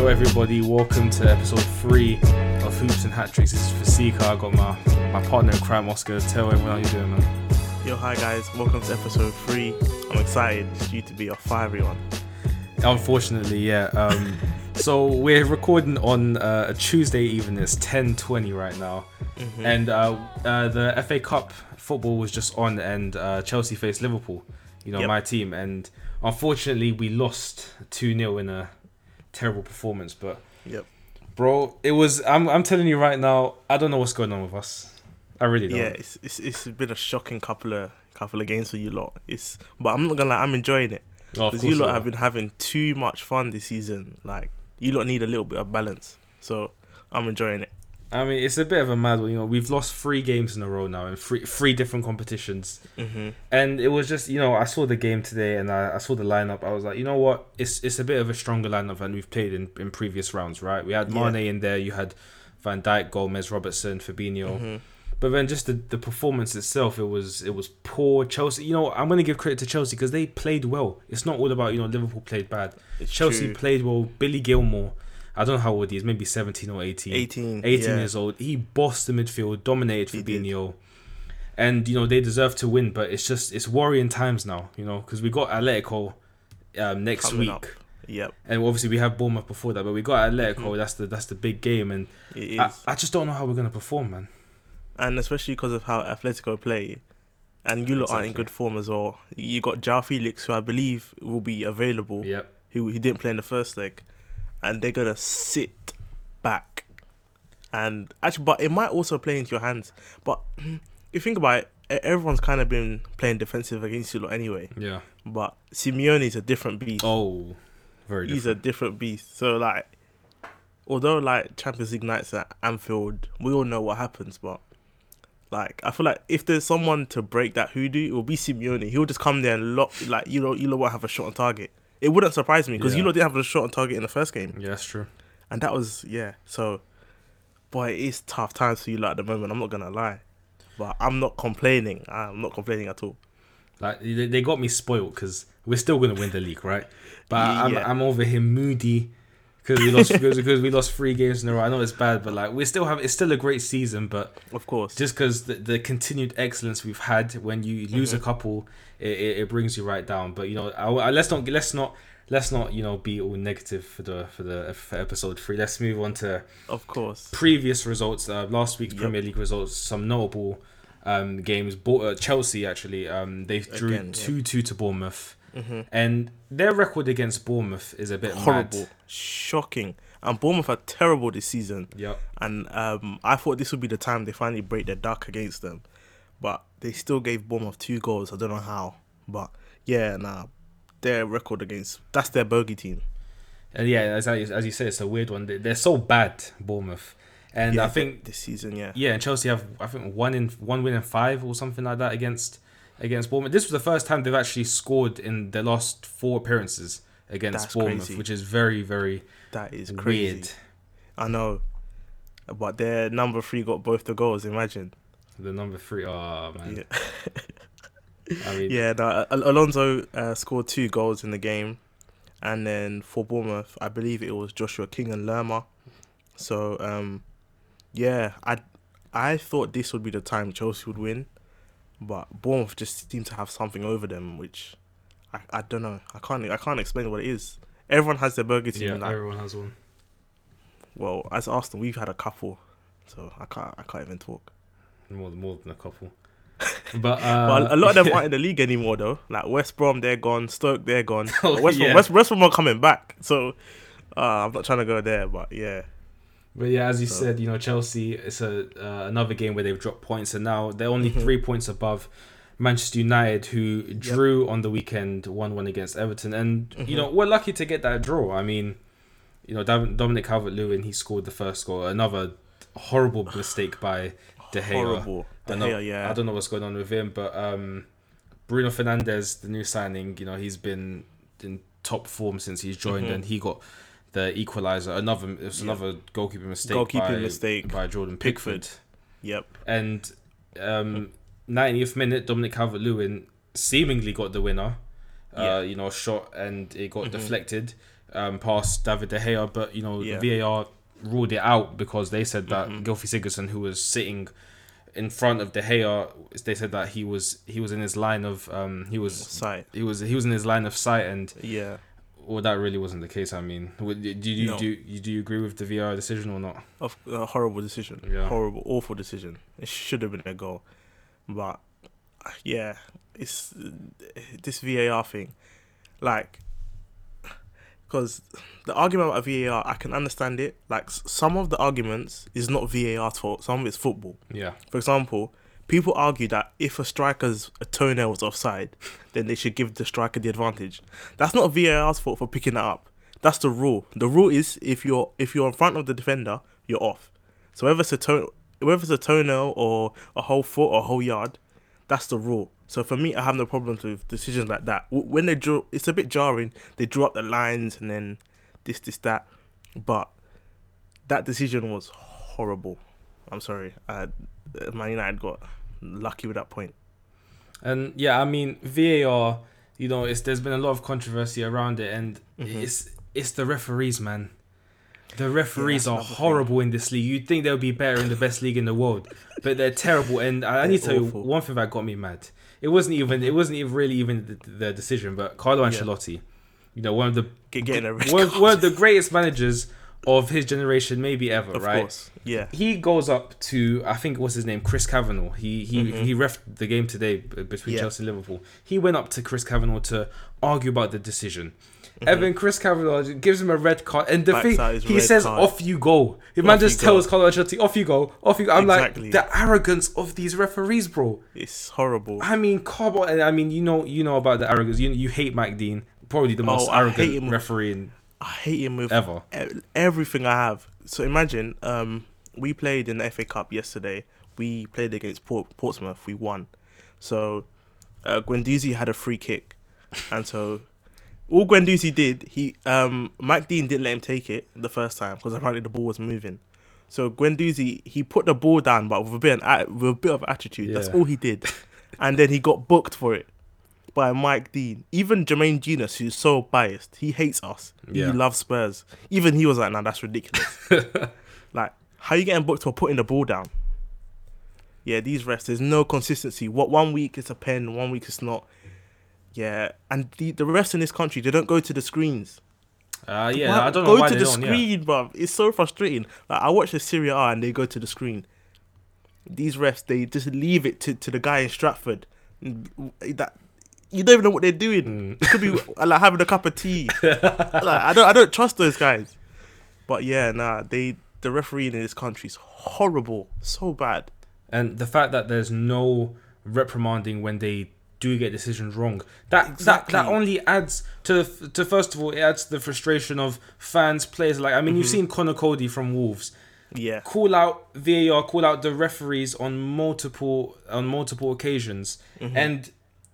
Yo, everybody, welcome to episode three of Hoops and Hat Tricks. This is Fasika. I got my, my partner in crime, Oscar. Tell everyone how you doing, man. Yo, hi guys, welcome to episode three. I'm excited. It's due to be a fiery one. Unfortunately, yeah. Um, so we're recording on uh, a Tuesday evening. It's 10:20 right now, and uh, uh, the FA Cup football was just on, and uh, Chelsea faced Liverpool. You know, Yep. my team, and unfortunately, we lost two 0 in a terrible performance. But Yep. bro, it was. I'm I'm telling you right now. I don't know what's going on with us. I really don't. Yeah, it's, it's it's been a shocking couple of couple of games for you lot. It's but I'm not gonna lie, I'm enjoying it Oh, because course you lot you have been having too much fun this season. Like you lot need a little bit of balance, so I'm enjoying it. I mean, it's a bit of a mad one. You know, we've lost three games in a row now in three three different competitions. hmm And it was just, you know, I saw the game today and I, I saw the lineup. I was like, you know what? It's it's a bit of a stronger lineup than we've played in, in previous rounds, right? We had Yeah. Mane in there, you had Van Dijk, Gomez, Robertson, Fabinho. hmm But then just the, the performance itself, it was it was poor. Chelsea, you know, I'm gonna give credit to Chelsea because they played well. It's not all about you know Liverpool played bad. It's Chelsea true. played well. Billy Gilmour, I don't know how old he is, maybe 17 or 18. 18, 18 yeah. years old. He bossed the midfield, dominated. Fabinho. And, you know, they deserve to win, but it's just, it's worrying times now, you know, because we got Atletico um, next Coming week. up. Yep, And obviously we have Bournemouth before that, but we got Atletico. That's the that's the big game, and I, I just don't know how we're gonna perform, man. and especially because of how Atletico play. And you lot aren't in good form as well. You got João Félix, who I believe will be available. Yep. who he didn't play in the first leg, and they're gonna sit back. And actually, but it might also play into your hands. But if you think about it, everyone's kind of been playing defensive against you lot anyway. Yeah. But Simeone's a different beast. Oh, very He's different. a different beast. So like, although like Champions League nights at Anfield, we all know what happens. But like, I feel like if there's someone to break that hoodoo, it will be Simeone. He'll just come there and lock. Like you know, you know what have a shot on target. It wouldn't surprise me because you Yeah. know didn't have a shot on target in the first game, yeah, that's true. and that was yeah. So, boy, it is tough times for you like at the moment. I'm not gonna lie, but I'm not complaining. I'm not complaining at all. Like they, they got me spoiled because we're still gonna win the league, right? But I'm I'm over here moody because we lost because, we lost three games in a row. I know it's bad, but like we still have it's still a great season, but Of course, just because the, the continued excellence we've had when you lose a couple it, it, it brings you right down but you know I, I- let's not let's not let's not you know be all negative for the for the for episode three let's move on to of course. previous results uh, last week's Yep. premier league results some notable um games Bo- uh, chelsea actually um they drew Again, yeah. 2-2 to bournemouth hmm and their record against bournemouth is a bit Horrible, mad. shocking, and Bournemouth are terrible this season. yep and um, I thought this would be the time they finally break their duck against them, but they still gave Bournemouth two goals. I don't know how, but yeah, nah, their record against that's their bogey team. and yeah as, I, as you said it's a weird one. They- they're so bad bournemouth. And yeah, i think this season, yeah, Yeah, and Chelsea have I think one in one win in five or something like that against against Bournemouth. This was the first time they've actually scored in their last four appearances against That's Bournemouth, crazy. which is very very that is crazy. weird. I know, but their number three got both the goals. Imagine, The number three. oh man, yeah, I mean, yeah. No, Alonso uh, scored two goals in the game, and then for Bournemouth, I believe it was Joshua King and Lerma. So um, yeah, I I thought this would be the time Chelsea would win, but Bournemouth just seem to have something over them, which I, I don't know. I can't I can't explain what it is. Everyone has their burger team. yeah, and I- everyone has one. well, as Arsenal, we've had a couple, so I can't I can't even talk. More more than a couple, but uh, But a lot of them aren't in the league anymore though. Like West Brom, they're gone. Stoke, they're gone. Oh, West, Brom, yeah. West, West Brom are coming back. So uh, I'm not trying to go there, but yeah, But yeah, as you So- said, you know Chelsea. It's a uh, another game where they've dropped points, and now they're only Mhm. three points above Manchester United, who drew on the weekend, one one against Everton, and you Mhm. know we're lucky to get that draw. I mean, you know Dominic Calvert-Lewin, he scored the first goal. Another horrible mistake by De Gea. horrible. I De know- Gea, yeah. I don't know what's going on with him, but um, Bruno Fernandes, the new signing, you know he's been in top form since he's joined, Mhm. and he got the equalizer. Another it was another goalkeeping mistake. Goalkeeping by, mistake. by Jordan Pickford. Pickford. Yep. And um, 90th minute, Dominic Calvert Lewin seemingly got the winner. Uh, Yeah. you know, shot and it got Mhm. deflected. um, past David De Gea, but you know Yeah. VAR ruled it out because they said that Mhm. Gylfi Sigurdsson, who was sitting in front of De Gea, they said that he was he was in his line of um he was Sight. he was he was in his line of sight and Yeah. Well that really wasn't the case. I mean, would- do you No. do you, do you agree with the VAR decision or not? Of a horrible decision. Yeah. Horrible, awful decision. It should have been a goal, but yeah, it's this VAR thing, like, because the argument about VAR, I can understand it. Like some of the arguments is not VAR's fault. Some of it's football. Yeah, For example, people argue that if a striker's a toenail was offside, then they should give the striker the advantage. That's not VAR's fault for picking that up. That's the rule. The rule is if you're if you're in front of the defender, you're off. So whether it's a toe, whether it's a toenail or a whole foot or a whole yard, that's the rule. So for me, I have no problems with decisions like that. When they draw, it's a bit jarring. They draw up the lines and then this, this, that. But that decision was horrible. I'm sorry. Uh, Man United got lucky with that point. and yeah, I mean VAR. You know, it's there's been a lot of controversy around it, and Mhm. it's it's the referees, man. The referees that's are another thing. horrible in this league. You'd think they would be better in the best league in the world, but they're terrible. And I, I need to tell you one thing that got me mad. It wasn't even it wasn't even really even the, the decision, but Carlo Yeah. Ancelotti, you know, one of the Get, getting a red one, one of the greatest managers of his generation, maybe ever, of right? course. Yeah. He goes up to I think what's his name, Chris Kavanagh. He he Mhm. he refed the game today between Yeah. Chelsea and Liverpool. He went up to Chris Kavanagh to argue about the decision. Mhm. And then Chris Kavanagh gives him a red card, and the Backs thing he says, card. "Off you go." The man just tells Carlo Ancelotti, "Off you go, off you go." I'm Exactly. like the arrogance of these referees, bro. It's horrible. I mean, come on. I mean, you know, you know about the arrogance. You you hate Mike Dean, probably the most Oh, arrogant referee in I hate him with ever. e- everything I have. So imagine, um, we played in the FA Cup yesterday. We played against Port- Portsmouth. We won. So, uh, Guendouzi had a free kick, and so all Guendouzi did, he um, Mike Dean didn't let him take it the first time because apparently the ball was moving. So Guendouzi he put the ball down, but with a bit of, with a bit of attitude. That's all he did, and then he got booked for it by Mike Dean. Even Jermaine Jenas, who's so biased, he hates us. Yeah. He loves Spurs. Even he was like, "Nah, that's ridiculous." like, how you getting booked for putting the ball down? Yeah, these refs, there's no consistency. What one week it's a pen, one week it's not. Yeah, and the the refs in this country, they don't go to the screens. Uh, yeah, Why- I don't know go why to they the don't. Yeah. screen, bruv. It's so frustrating. Like I watch the Serie A and they go to the screen. These refs, they just leave it to, to the guy in Stratford. That you don't even know what they're doing. Mm. It could be like having a cup of tea. like I don't I don't trust those guys. But yeah, nah, they the refereeing in this country is horrible, so bad. and the fact that there's no reprimanding when they do get decisions wrong that Exactly. that that only adds to to first of all it adds to the frustration of fans players like i mean you've Mm-hmm. seen Conor Coady from wolves Yeah, call out var call out the referees on multiple on multiple occasions Mm-hmm. and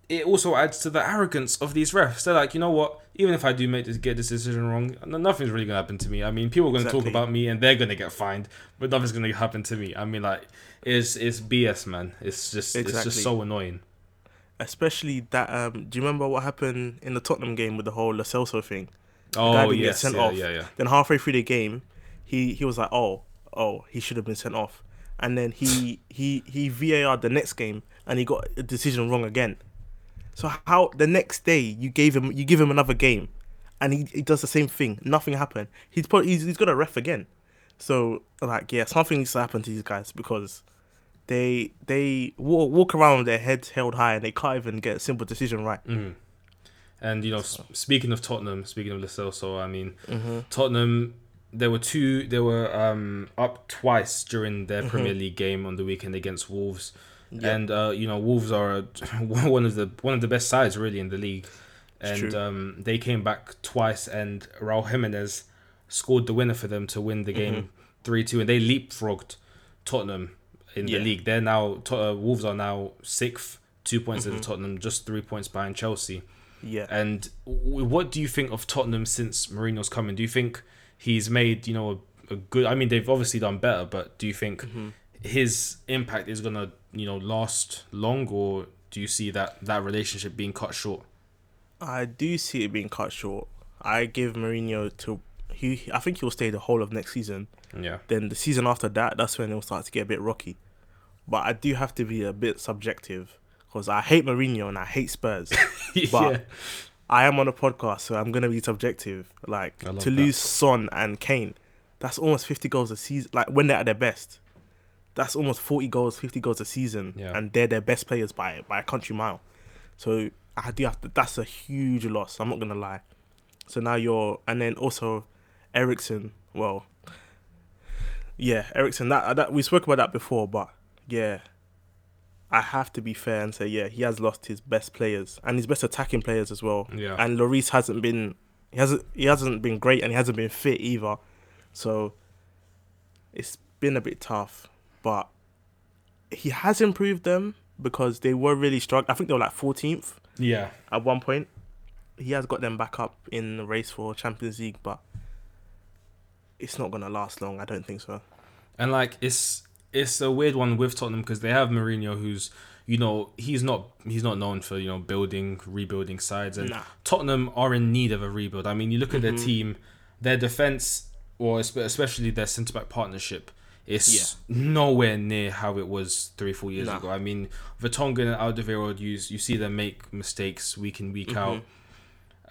it also adds to the arrogance of these refs they're like you know what even if i do make this get this decision wrong nothing's really gonna happen to me i mean people are gonna talk about me and they're gonna get fined but nothing's gonna happen to me i mean like it's it's bs man it's just it's just so annoying especially that. Um, do you remember what happened in the Tottenham game with the whole Lo Celso thing? oh yes yeah, off. yeah yeah Then halfway through the game, he he was like, "Oh, oh, he should have been sent off." And then he he he VAR the next game, and he got a decision wrong again. So how the next day you gave him you give him another game, and he, he does the same thing. Nothing happened. He's put he's, he's got a ref again. So like yeah, something needs to happen to these guys because they they walk, walk around with their heads held high and they can't even get a simple decision right. Mhm. and you know s- speaking of tottenham speaking of Lo so i mean Mm-hmm. Tottenham, there were two. They were um, up twice during their Mhm. Premier League game on the weekend against Wolves, Yeah. and uh, you know Wolves are a, one of the one of the best sides really in the league, It's and um, they came back twice, and Raul Jimenez scored the winner for them to win the Mm-hmm. game three two, and they leapfrogged Tottenham in Yeah. the league. They're now uh, Wolves are now sixth, two points Mm-hmm. of Tottenham, just three points behind Chelsea. Yeah. And w- what do you think of Tottenham since Mourinho's coming? Do you think he's made you know a, a good? I mean, they've obviously done better, but do you think Mm-hmm. his impact is gonna you know last long, or do you see that that relationship being cut short? I do see it being cut short. I give Mourinho to he. I think he'll stay the whole of next season. Yeah. Then the season after that, that's when it'll start to get a bit rocky. But I do have to be a bit subjective because I hate Mourinho and I hate Spurs. But yeah. I am on a podcast, so I'm gonna be subjective. Like to that. lose Son and Kane, that's almost 50 goals a season. Like when they're at their best, that's almost 40 goals, 50 goals a season, Yeah. and they're their best players by by a country mile. So I do have to. That's a huge loss. I'm not gonna lie. So now you're, and then also Eriksen. Well, yeah, Eriksen. That that we spoke about that before, but yeah, I have to be fair and say yeah, he has lost his best players and his best attacking players as well. Yeah. And Lloris hasn't been he hasn't he hasn't been great and he hasn't been fit either. So it's been a bit tough, but he has improved them because they were really struggling. I think they were like 14th Yeah. at one point. He has got them back up in the race for Champions League, but it's not gonna last long. I don't think so. And like it's it's a weird one with Tottenham because they have Mourinho, who's you know he's not he's not known for you know building rebuilding sides, and Nah. Tottenham are in need of a rebuild. I mean, you look at their mm-hmm. team, their defense, or especially their centre back partnership. It's nowhere near how it was three, four years Nah. ago. I mean, Vertonghen and Alderweireld, you you see them make mistakes week in week out.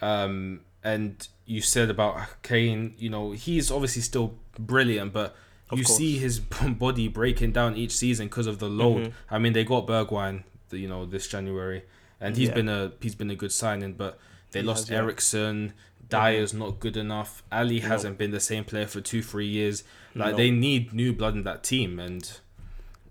Um, and you said about Kane, you know, he's obviously still brilliant, but Of you course. see his body breaking down each season because of the load. Mm-hmm. I mean, they got Bergwijn, you know, this January, and he's Yeah. been a he's been a good signing, but they He lost has, yeah. Mm-hmm. Dier's not good enough. Alli hasn't been the same player for two, three years. Like No. they need new blood in that team, and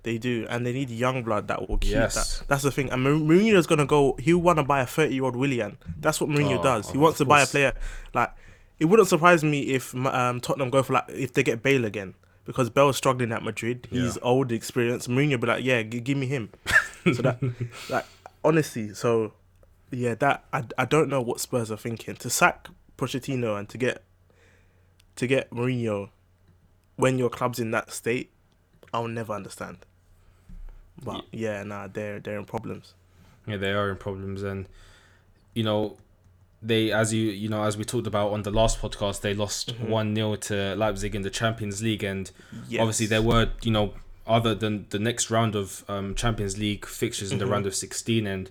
They do, and they need young blood that will keep Yes. that. That's the thing. And Mourinho's gonna go. He'll want to buy a thirty-year-old Willian. That's what Mourinho Oh, does. He of wants to buy a player. Like it wouldn't surprise me if um, Tottenham go for like if they get Bale again because Bale's struggling at Madrid. He's Yeah. old, experienced. Mourinho be like, yeah, g- give me him. so that, like, honestly, so yeah, that I, I don't know what Spurs are thinking to sack Pochettino and to get to get Mourinho when your club's in that state. I'll never understand. But yeah, nah, they're they're in problems. Yeah, they are in problems, and you know, they as you you know as we talked about on the last podcast, they lost mm-hmm. one 0 to Leipzig in the Champions League, and Yes. obviously there were you know other than the next round of um, Champions League fixtures in the round of sixteen, and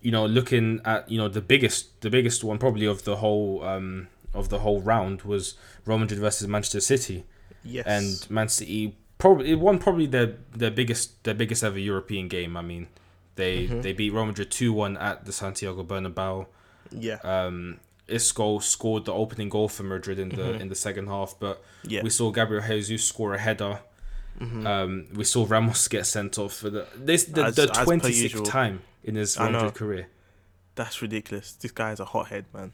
you know looking at you know the biggest the biggest one probably of the whole um, of the whole round was Real Madrid versus Manchester City Yes. and Man City probably it won probably their their biggest their biggest ever European game. I mean, they Mm-hmm. they beat Real Madrid two one at the Santiago Bernabeu. yeah. Um, Isco scored the opening goal for Madrid in the in the second half, but Mm-hmm. Yeah. Mm-hmm. we saw Gabriel Jesus score a header. Um, we saw Ramos get sent off for the this the, As- the twenty sixth time in his I Real know. Madrid career. That's ridiculous. This guy's a hothead, man.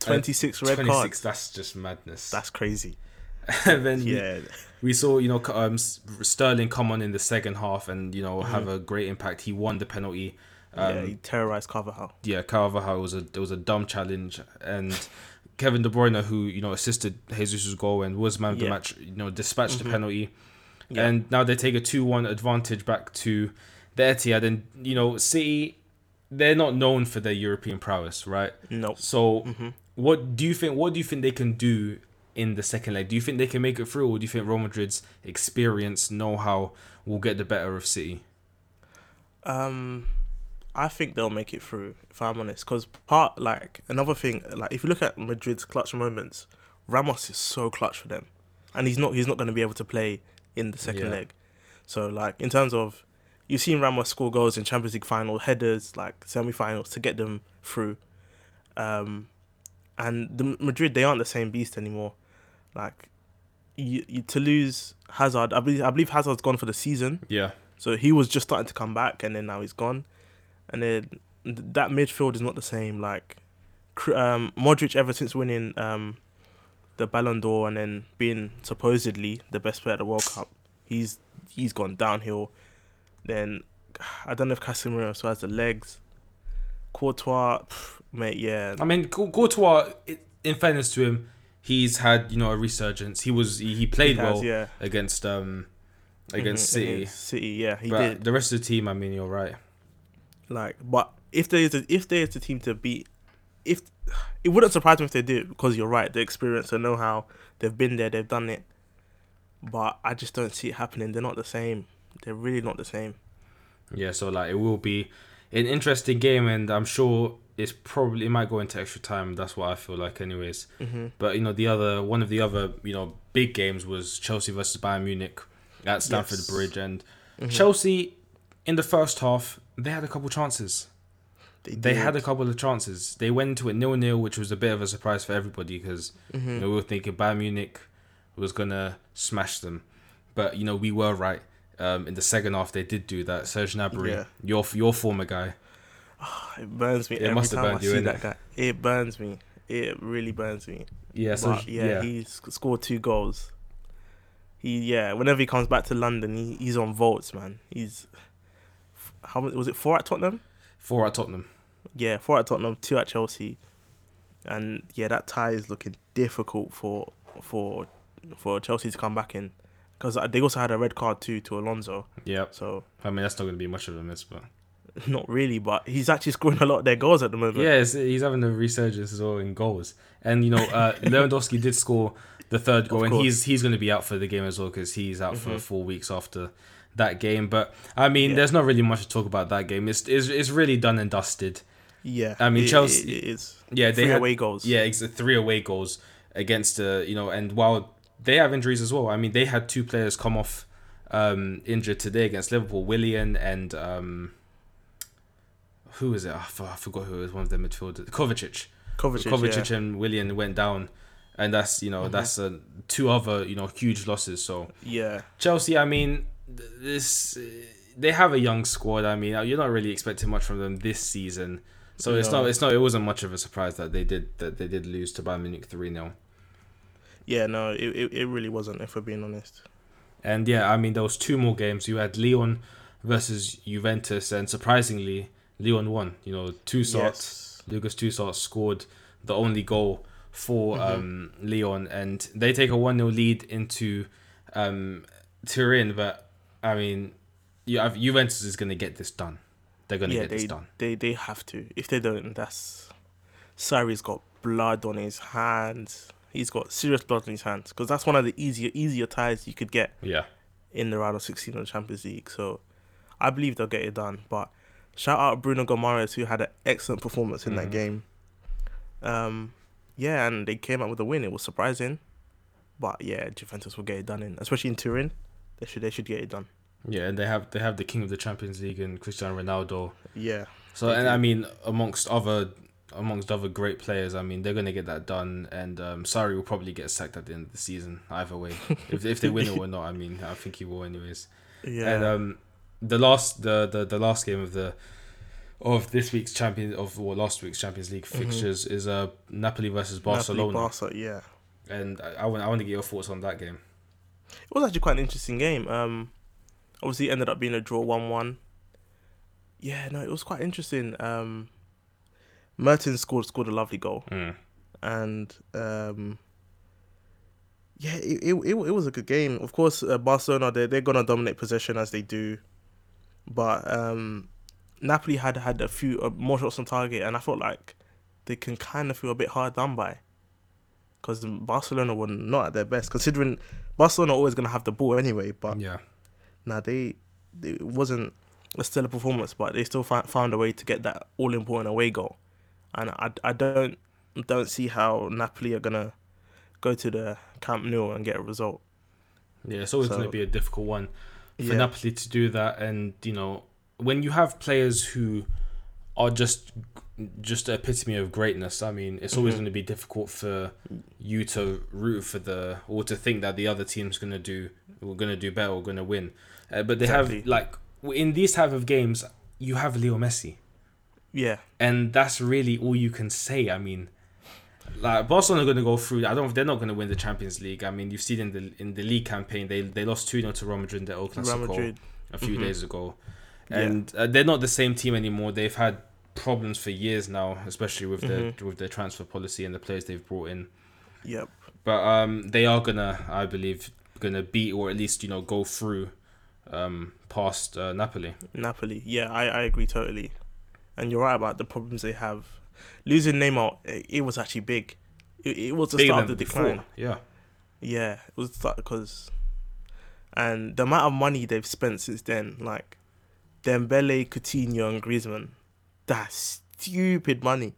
Twenty six red Twenty cards. six. That's just madness. That's crazy. and then we- Yeah. we saw you know um, Sterling come on in the second half and you know have Mm-hmm. a great impact. He won the penalty. yeah, Um, he terrorized Carvajal. yeah, Carvajal was a it was a dumb challenge, and Kevin De Bruyne, who you know assisted Jesus' goal and was man of the Yeah. match, you know dispatched the penalty, Yeah. and now they take a two one advantage back to the Etihad, and you know City, they're not known for their European prowess, right? No. So, Mm-hmm. what do you think? What do you think they can do in the second leg? Do you think they can make it through, or do you think Real Madrid's experience, know how, will get the better of City? Um, I think they'll make it through. If I'm honest, because part like another thing, like if you look at Madrid's clutch moments, Ramos is so clutch for them, and he's not he's not going to be able to play in the second Yeah. leg. So like in terms of, you've seen Ramos score goals in Champions League final headers, like semi-finals to get them through. Um, and the Madrid they aren't the same beast anymore. Like, you, you to lose Hazard, I believe I believe Hazard's gone for the season. Yeah, So he was just starting to come back, and then now he's gone. And then that midfield is not the same. Like, um, Modric, ever since winning um, the Ballon d'Or and then being supposedly the best player at the World Cup, he's he's gone downhill. Then I don't know if Casemiro still has the legs. Courtois, pff, mate, yeah, I mean, Cour- Courtois. In fairness to him, he's had you know a resurgence. He was he, he played he has, well yeah, against um against Mhm, City, City, yeah, he but did. the rest of the team. I mean, you're right. Like, but if there is a, if there is a team to beat if it wouldn't surprise me if they do because you're right, the experience, the know-how, they've been there, they've done it. But I just don't see it happening. They're not the same. They're really not the same. Yeah, so like it will be an interesting game, and I'm sure it's probably it might go into extra time. That's what I feel like, anyways. Mm-hmm. But you know, the other one of the other you know big games was Chelsea versus Bayern Munich at Stamford Yes. Bridge, and Mhm. Chelsea in the first half they had a couple chances. They had a couple of chances. They went into it nil nil, which was a bit of a surprise for everybody because Mhm. you know we were thinking Bayern Munich was gonna smash them, but you know we were right. Um, in the second half, they did do that. Serge Gnabry, Yeah. your your former guy. It burns me It every must have time I you, see that guy. It burns me. It really burns me. Yeah, so yeah, yeah, he scored two goals. He yeah, whenever he comes back to London, he, he's on votes, man. He's how was it four at Tottenham? four at Tottenham. Yeah, four at Tottenham, two at Chelsea, and yeah, that tie is looking difficult for for for Chelsea to come back in because they also had a red card too to Alonso. Yeah. So I mean that's not gonna be much of a miss, but not really, but he's actually scoring a lot of their goals at the moment. yeah, he's having a resurgence as well in goals. And you know, uh, Lewandowski did score the third goal, and he's he's going to be out for the game as well because he's out for Mhm. four weeks after that game. But I mean, Yeah. there's not really much to talk about that game. It's it's, it's really done and dusted. Yeah. I mean, it- Chelsea- it- it is Yeah, they three had away goals. yeah, it's three away goals against uh, you know, and while they have injuries as well. I mean, they had two players come off um, injured today against Liverpool, Willian and um, who is it? I I forgot who it was. One of the midfielders, Kovacic. Kovacic. Kovacic yeah. and Willian went down, and that's you know Mhm. that's uh, two other you know huge losses. So yeah. Chelsea, I mean, th- this they have a young squad. I mean, you're not really expecting much from them this season. So it's No. not it's not it wasn't much of a surprise that they did that they did lose to Bayern Munich three 0 Yeah, no, it, it, it really wasn't, if we're being honest. And yeah, I mean there was two more games. You had Lyon versus Juventus, and surprisingly, Lyon won. You know, two shots. Yes. Lucas Tousart scored the only goal for Mhm. um, Lyon, and they take a 1 0 lead into um, Turin. But I mean, you have, Juventus is going to get this done. They're going to Yeah, get this they, done. they they have to. If they don't, that's Sarri's got blood on his hands. He's got serious blood on his hands because that's one of the easier easier ties you could get Yeah. in the round of 16 of the Champions League. So I believe they'll get it done. But shout out Bruno Guimarães who had an excellent performance in Mhm. that game. Um, yeah, and they came out with a win. It was surprising, but yeah, Juventus will get it done in, especially in Turin. They should they should get it done. Yeah, and they have they have the king of the Champions League and Cristiano Ronaldo. Yeah, So and do. I mean amongst other amongst other great players, I mean they're gonna get that done, and um, Sarri will probably get sacked at the end of the season either way. if if they win it or not, I mean I think he will anyways. yeah. And um, the last the, the the last game of the of this week's champion of or last week's Champions League Mhm. fixtures is uh Napoli versus Napoli, Barcelona, Barca, yeah. and I, I want I want to get your thoughts on that game. It was actually quite an interesting game. Um, obviously, it ended up being a draw, one-one. Yeah, no, it was quite interesting. Um, Mertens scored scored a lovely goal, Mm. and um, yeah, it, it it it was a good game. Of course, uh, Barcelona they they're gonna dominate possession as they do, but um, Napoli had had a few uh, more shots on target, and I felt like they can kind of feel a bit hard done by. Because Barcelona were not at their best, considering Barcelona are always gonna have the ball anyway. But Yeah, now they, it wasn't still a stellar performance, but they still fi- found a way to get that all important away goal, and I, I don't don't see how Napoli are gonna go to the Camp Nou and get a result. yeah, it's always So- going to be a difficult one. for Yeah, Napoli to do that and you know when you have players who are just just the epitome of greatness I mean it's always Mhm. going to be difficult for you to root for the or to think that the other team's going to do we're going to do better or going to win uh, but they Exactly. have like in these type of games you have Leo Messi yeah, and that's really all you can say I mean like Barcelona are going to go through. I don't. They're not going to win the Champions League. I mean, you've seen in the in the league campaign, they they lost two 0 to Real Madrid in the El Real Clasico a few Mhm. days ago, Yeah. and uh, they're not the same team anymore. They've had problems for years now, especially with Mhm. their with their transfer policy and the players they've brought in. Yep. But um, they are gonna, I believe, gonna beat or at least you know go through um past uh, Napoli. Napoli. Yeah, I, I agree totally. And you're right about the problems they have. losing Neymar, it, it was actually big. It, it was the Bigger start of the before. decline. Yeah. Yeah, it was the because, and the amount of money they've spent since then, like Dembele, Coutinho, and Griezmann, that's stupid money.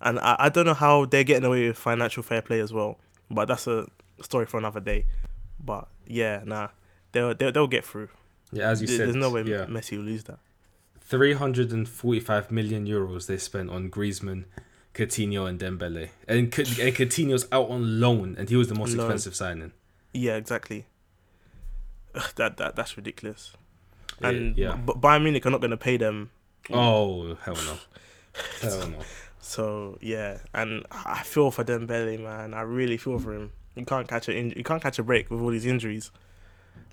And I, I don't know how they're getting away with financial fair play as well, but that's a story for another day. But yeah, nah, they'll they'll, they'll get through. Yeah, as you There- said. There's no way Yeah. Messi will lose that. 345 million euros they spent on Griezmann, Coutinho, and Dembele. And, Cou- and Coutinho's out on loan, and he was the most Loan. expensive signing. Yeah, exactly. That that that's ridiculous. And yeah. B- Bayern Munich are not going to pay them. Oh, hell no. Hell no. So yeah, and I feel for Dembele, man. I really feel for him. You can't catch a inj- you can't catch a break with all these injuries.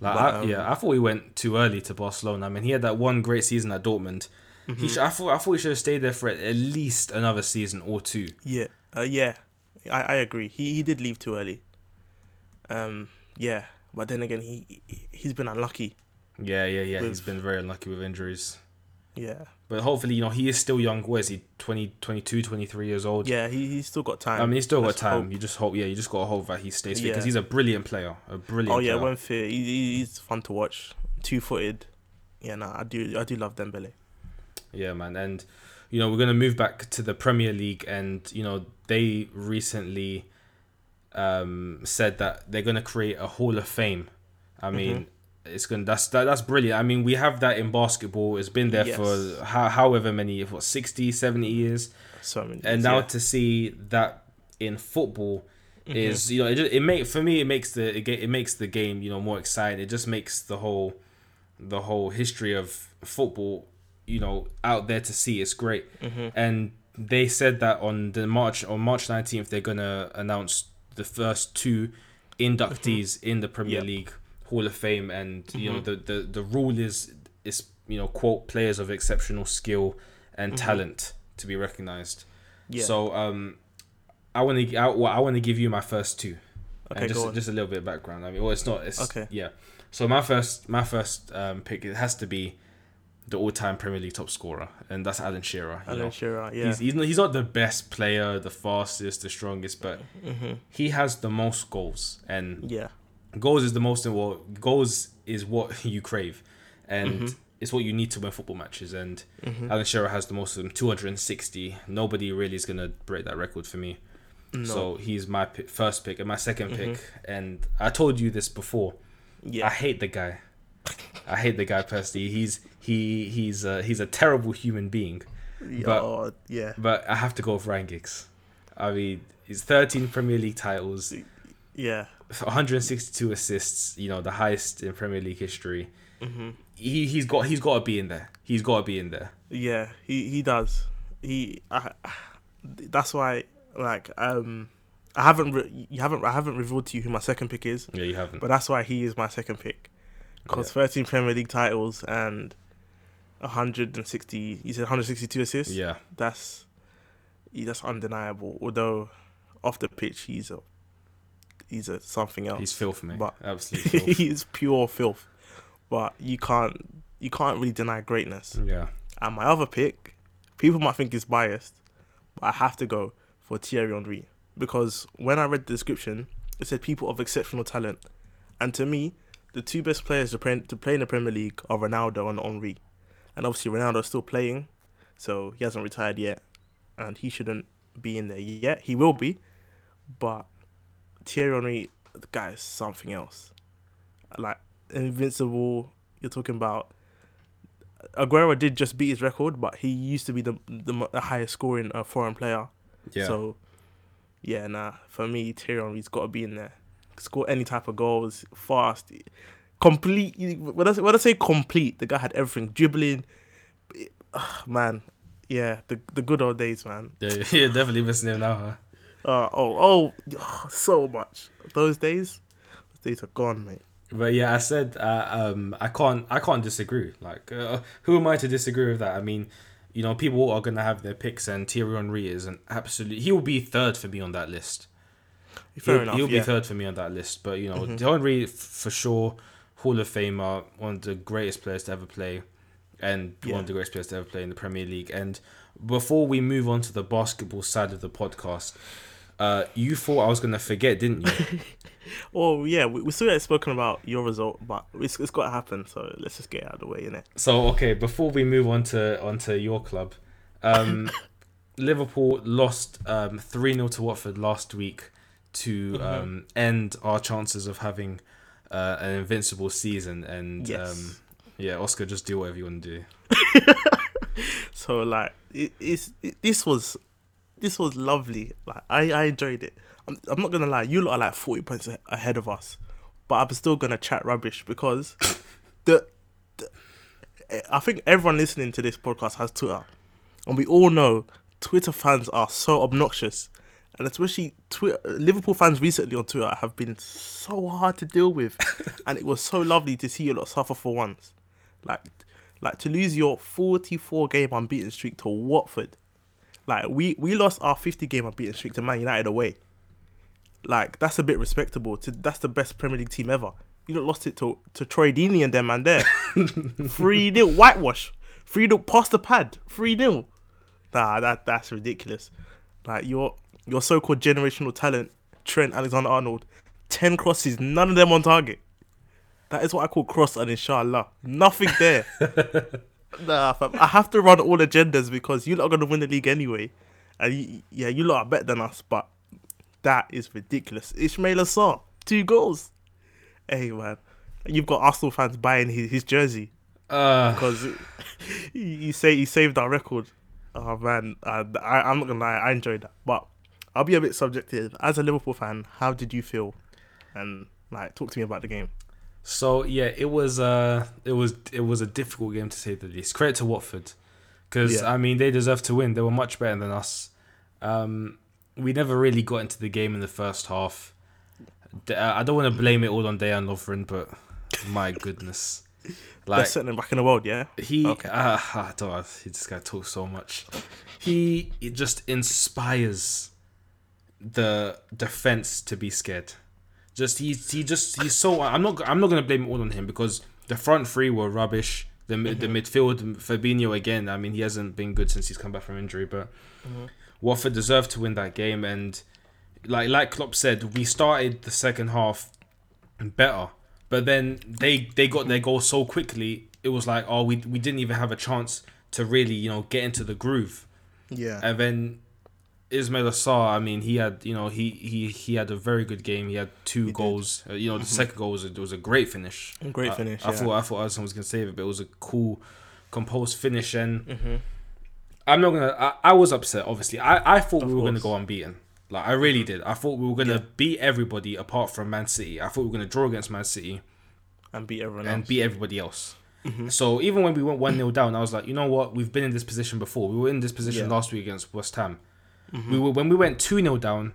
Like, But, I, um, yeah, I thought he went too early to Barcelona. I mean, he had that one great season at Dortmund. Mm-hmm. He sh- I thought I thought he should have stayed there for at least another season or two. Yeah, uh, yeah, I, I agree. He he did leave too early. Um, yeah, but then again, he he- he's been unlucky. Yeah, yeah, yeah. He's been very unlucky with injuries. Yeah, But hopefully, you know, he is still young. What is he? 20, 22, 23 years old. yeah, he he's still got time. I mean, he's still got Let's time. hope. You just hope, yeah, you just got to hope that he stays fit because Yeah. he's a brilliant player. A brilliant Oh yeah, player. when fit, he, he- he's fun to watch. Two footed. Yeah, no, I do I do love Dembele. Yeah, man. And, you know, we're going to move back to the Premier League. And, you know, they recently um, said that they're going to create a Hall of Fame. I mean, it's to, that's, that, that's brilliant. I mean, we have that in basketball. It's been there Yes. for how, however many, what, 60, 70 years. So many. And now yeah. to see that in football Mm-hmm. is, you know, it, just, it make, for me, it makes the, it, it makes the game, you know, more exciting. It just makes the whole, the whole history of football, you know, out there to see. It's great. Mm-hmm. And they said that on the March on March 19th they're gonna announce the first two inductees in the Premier Yep. League Hall of Fame, and you know the, the the rule is is you know quote players of exceptional skill and talent to be recognized. yeah. So um, I want to I, well, I want to give you my first two. Okay, and just just a little bit of background. I mean, well, it's not. It's Okay. Yeah. So my first my first um, pick it has to be the all time Premier League top scorer, and that's Alan Shearer. Alan know. Shearer, yeah. He's, he's not he's not the best player, the fastest, the strongest, but Mm-hmm. he has the most goals, and yeah. Goals is the most well, goals is what you crave, and Mm-hmm. it's what you need to win football matches. And Alan Shearer has the most of them, two hundred and sixty. Nobody really is gonna break that record for me. No. So he's my pick, first pick and my 2nd pick. And I told you this before. yeah. I hate the guy. I hate the guy personally. He's he he's a, he's a terrible human being. but- oh, yeah. But I have to go with Ryan Giggs. I mean, he's 13 Premier League titles, Yeah. 162 assists. You know, the highest in Premier League history. Mm-hmm. He he's got he's got to be in there. He's got to be in there. Yeah, he he does. He I, that's why like um I haven't re- you haven't I haven't revealed to you who my second pick is, Yeah, you haven't. but that's why he is my second pick. Cuz Yeah. 13 Premier League titles and 160 you said 162 assists. yeah, That's he, that's undeniable. Although off the pitch he's a he's a something else. he's filth, man. But- Absolute filth. he's pure filth. But you can't you can't really deny greatness. yeah. And my other pick, people might think is biased, but I have to go for Thierry Henry because when I read the description, it said people of exceptional talent, and to me, the two best players to play, to play in the Premier League are Ronaldo and Henry, and obviously Ronaldo's still playing, so he hasn't retired yet, and he shouldn't be in there yet. He will be, but Thierry Henry, the guy is something else, like invincible. You're talking about Aguero did just beat his record, but he used to be the the, the highest scoring uh, foreign player. Yeah. So, yeah, nah. For me, Thierry Henry's got to be in there. Score any type of goals, fast, complete. When I say, when I say complete, the guy had everything: dribbling. man, yeah, the the good old days, man. yeah, you're definitely missing him now, huh? Uh, oh, oh, so much. Those days, those days are gone, mate. But yeah, I said uh, um, I can't I can't disagree. Like, uh, who am I to disagree with that? I mean, you know, people are gonna have their picks, and Thierry Henry is an absolute. He will be third for me on that list. Fair he'll, enough. he'll yeah. be third for me on that list. But you know, Mhm. Henry for sure, Hall of Famer, one of the greatest players to ever play. and Yeah. one of the greatest players to ever play in the Premier League. And before we move on to the basketball side of the podcast, uh, you thought I was gonna forget, didn't you? Oh yeah, we, we still haven't spoken about your result, but it's, it's got to happen. So let's just get it out of the way, innit? so okay, before we move on to onto your club, um, Liverpool lost um three 0 to Watford last week to Mm-hmm. um, end our chances of having uh, an invincible season. And Yes. um, yeah, Oscar, just do whatever you want to do. So like, it, it's it, this was this was lovely. Like I, I enjoyed it. I'm, I'm not gonna lie, you lot are like forty points a- ahead of us, but I'm still gonna chat rubbish because the, the eh, I think everyone listening to this podcast has Twitter, and we all know Twitter fans are so obnoxious, and especially Twitter Liverpool fans recently on Twitter have been so hard to deal with, and it was so lovely to see you lot suffer for once, like like to lose your 44 game unbeaten streak to Watford. Like we we lost our 50 game unbeaten streak to Man United away. Like that's a bit respectable. To that's the best Premier League team ever. You not lost it to to Troy Deeney and them man there. Three 0 whitewash. Three 0 past the pad. Three 0 Nah, that that's ridiculous. Like your your so-called generational talent, Trent Alexander-Arnold, ten crosses, none of them on target. That is what I call cross and inshallah. Nothing there. nah, fam. I have to run all agendas because you're not gonna win the league anyway. And you, yeah, you lot are better than us, but that is ridiculous. Ismaïla Sarr, two goals. Hey man, you've got Arsenal fans buying his, his jersey Uh, because you you say he saved our record. Oh man, uh, I, I'm not gonna lie, I enjoyed that, but I'll be a bit subjective. As a Liverpool fan, how did you feel? And like, talk to me about the game. So yeah, it was uh it was it was a difficult game to say the least. Credit to Watford, because Yeah. I mean they deserve to win. They were much better than us. Um, we never really got into the game in the first half. Uh, I don't want to blame it all on Dejan Lovren, but my goodness, like Best centre back in the world, yeah. he, Okay. uh, I don't. know, This guy talks so much. He, he just inspires the defense to be scared. Just he, he just he's so. I'm not. I'm not gonna blame it all on him because the front three were rubbish. The mid the mm-hmm. midfield, Fabinho again. I mean, he hasn't been good since he's come back from injury, but mm-hmm. Watford deserved to win that game. And like like Klopp said, we started the second half better, but then they they got their goal so quickly. It was like, oh, we we didn't even have a chance to really you know get into the groove. Yeah. And then Ismaïla Sarr, I mean, he had you know he he he had a very good game. He had two did. goals. Uh, you know, the second goal was a, it was a great finish. Great I- finish, I, yeah. thought I thought Alisson was gonna save it, but it was a cool, composed finish. And Mm-hmm. I'm not gonna. I, I was upset. Obviously, I I thought we were gonna go unbeaten. Like I really did. I thought we were gonna beat everybody apart from Man City. I thought we were gonna draw against Man City And beat everyone and else. beat everybody else. Mm-hmm. So even when we went one 0 down, I was like, you know what? We've been in this position before. We were in this position Yeah. Mm-hmm. last week against West Ham. We were when we went two 0 down.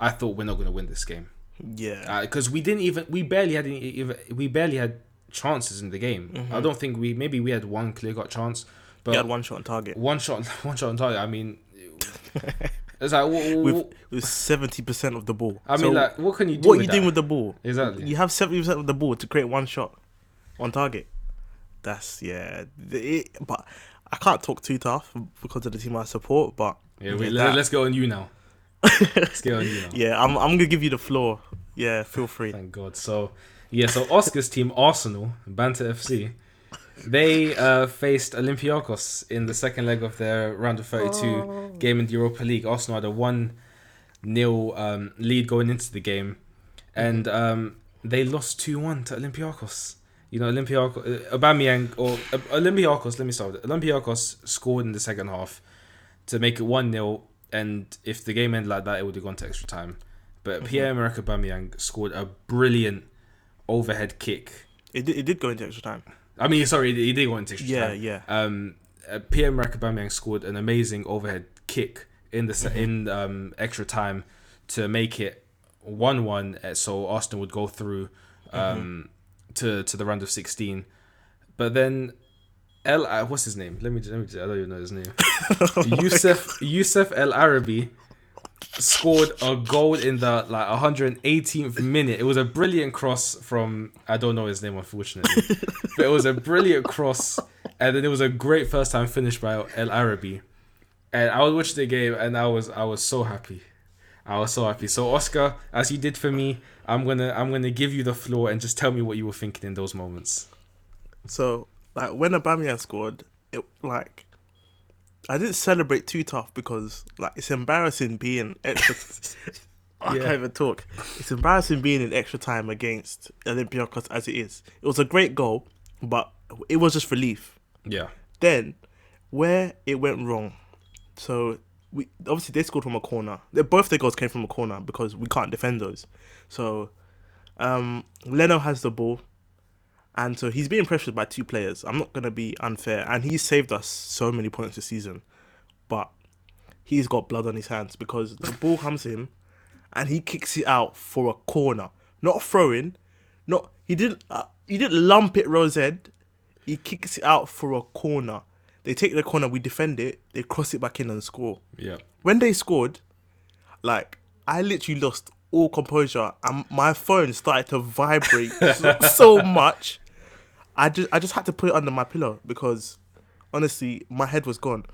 I thought we're not going to win this game yeah. because we didn't even we barely had any, we barely had chances in the game. I don't think we maybe we had one clear cut chance, but Mm-hmm. had one shot on target. one shot one shot on target. I mean, it's like w- w- With seventy percent of the ball. I mean, like what can you do? what are you doing with the ball? Exactly. You have seventy percent of the ball to create one shot on target. That's yeah. It, but I can't talk too tough because of the team I support. But Yeah, we, yeah, let, let's go on you now. let's get on you now. yeah, I'm I'm gonna give you the floor. Yeah, feel free. Thank God. So, yeah, so Oscar's team, Arsenal, Banter FC, they uh, faced Olympiacos in the second leg of their round of 32 game in the Europa League. Arsenal had a 1 0 um, lead going into the game, and um, they lost 2 1 to Olympiacos. You know, Olympiacos, uh, Aubameyang, or uh, Olympiacos, let me start with it. Olympiacos scored in the second half to make it 1 0, and if the game ended like that, it would have gone to extra time. But Pierre-Emerick Aubameyang scored a brilliant overhead kick. It did, it did go into extra time. I mean, sorry, he did go into extra Yeah, time. yeah. Yeah. Um, uh, Pierre-Emerick Aubameyang scored an amazing overhead kick in the Mm-hmm. in um, extra time to make it one-one. uh, So Arsenal would go through Mm-hmm. um, to to the round of sixteen. But then El, uh, what's his name? Let me let me. I don't even know his name. Yusuf Yusuf El Arabi scored a goal in the like 118th minute. It was a brilliant cross from I don't know his name unfortunately, but it was a brilliant cross, and then it was a great first time finish by El Arabi, and I was watching the game and I was I was so happy, I was so happy. So Oscar, as you did for me, I'm gonna I'm gonna give you the floor and just tell me what you were thinking in those moments. So like when Aubameyang scored, it like I didn't celebrate too tough because like it's embarrassing being extra. I Yeah. can't even talk. It's embarrassing being in extra time against Olympiacos as it is. It was a great goal, but it was just relief. Yeah, Then, where it went wrong, so we obviously they scored from a corner. They, both their goals came from a corner because we can't defend those. So, um, Leno has the ball, and so he's being pressured by two players. I'm not gonna be unfair, and he's saved us so many points this season, but he's got blood on his hands because the ball comes in, and he kicks it out for a corner, not a throw-in, not he didn't uh, he didn't lump it Rose Ed. He kicks it out for a corner. They take the corner, we defend it, they cross it back in and score. yeah, When they scored, like I literally lost all composure and my phone started to vibrate so much. I just I just had to put it under my pillow because honestly my head was gone.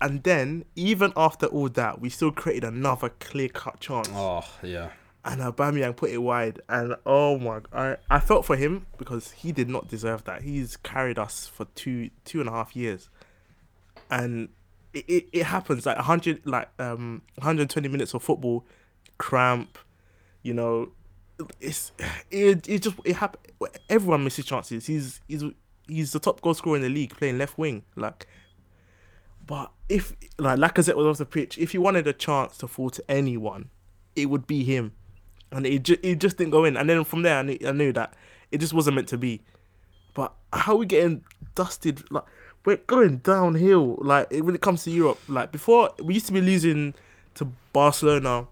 And then even after all that, we still created another clear cut chance oh yeah, and Aubameyang put it wide, and oh my, I I felt for him because he did not deserve that. He's carried us for two two and a half years, and it, it, it happens like hundred like um 120 minutes of football, cramp, you know, it's it it just it happen. Everyone misses chances. He's he's he's the top goal scorer in the league playing left wing, like. But if like Lacazette was off the pitch, if he wanted a chance to fall to anyone, it would be him and it, ju- it just didn't go in. And then from there, I knew, I knew that it just wasn't meant to be. But how we getting dusted? Like we're going downhill. Like when it comes to Europe, like before we used to be losing to Barcelona,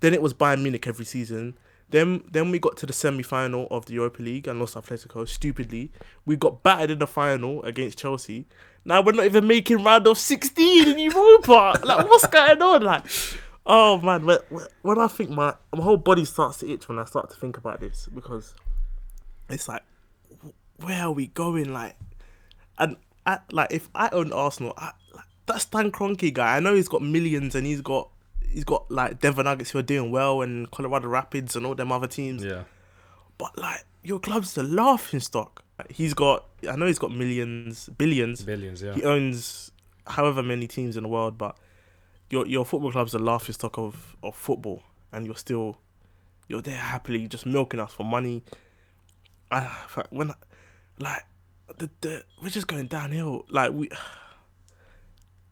then it was Bayern Munich every season. Then then we got to the semi final of the Europa League and lost Atletico stupidly. We got battered in the final against Chelsea. Now we're not even making round of sixteen in Europa. like what's going on? Like Oh man, when, when I think my my whole body starts to itch when I start to think about this because it's like, where are we going? Like, and I, like if I own Arsenal, I, like, that Stan Kroenke guy, I know he's got millions and he's got he's got like Denver Nuggets who are doing well and Colorado Rapids and all them other teams, yeah, but like your club's the laughing stock. He's got, I know he's got millions, billions. billions. Yeah, He owns however many teams in the world, but your your football club's the laughing stock of, of football, and you're still you're there happily just milking us for money. I when like the, the we're just going downhill. Like we,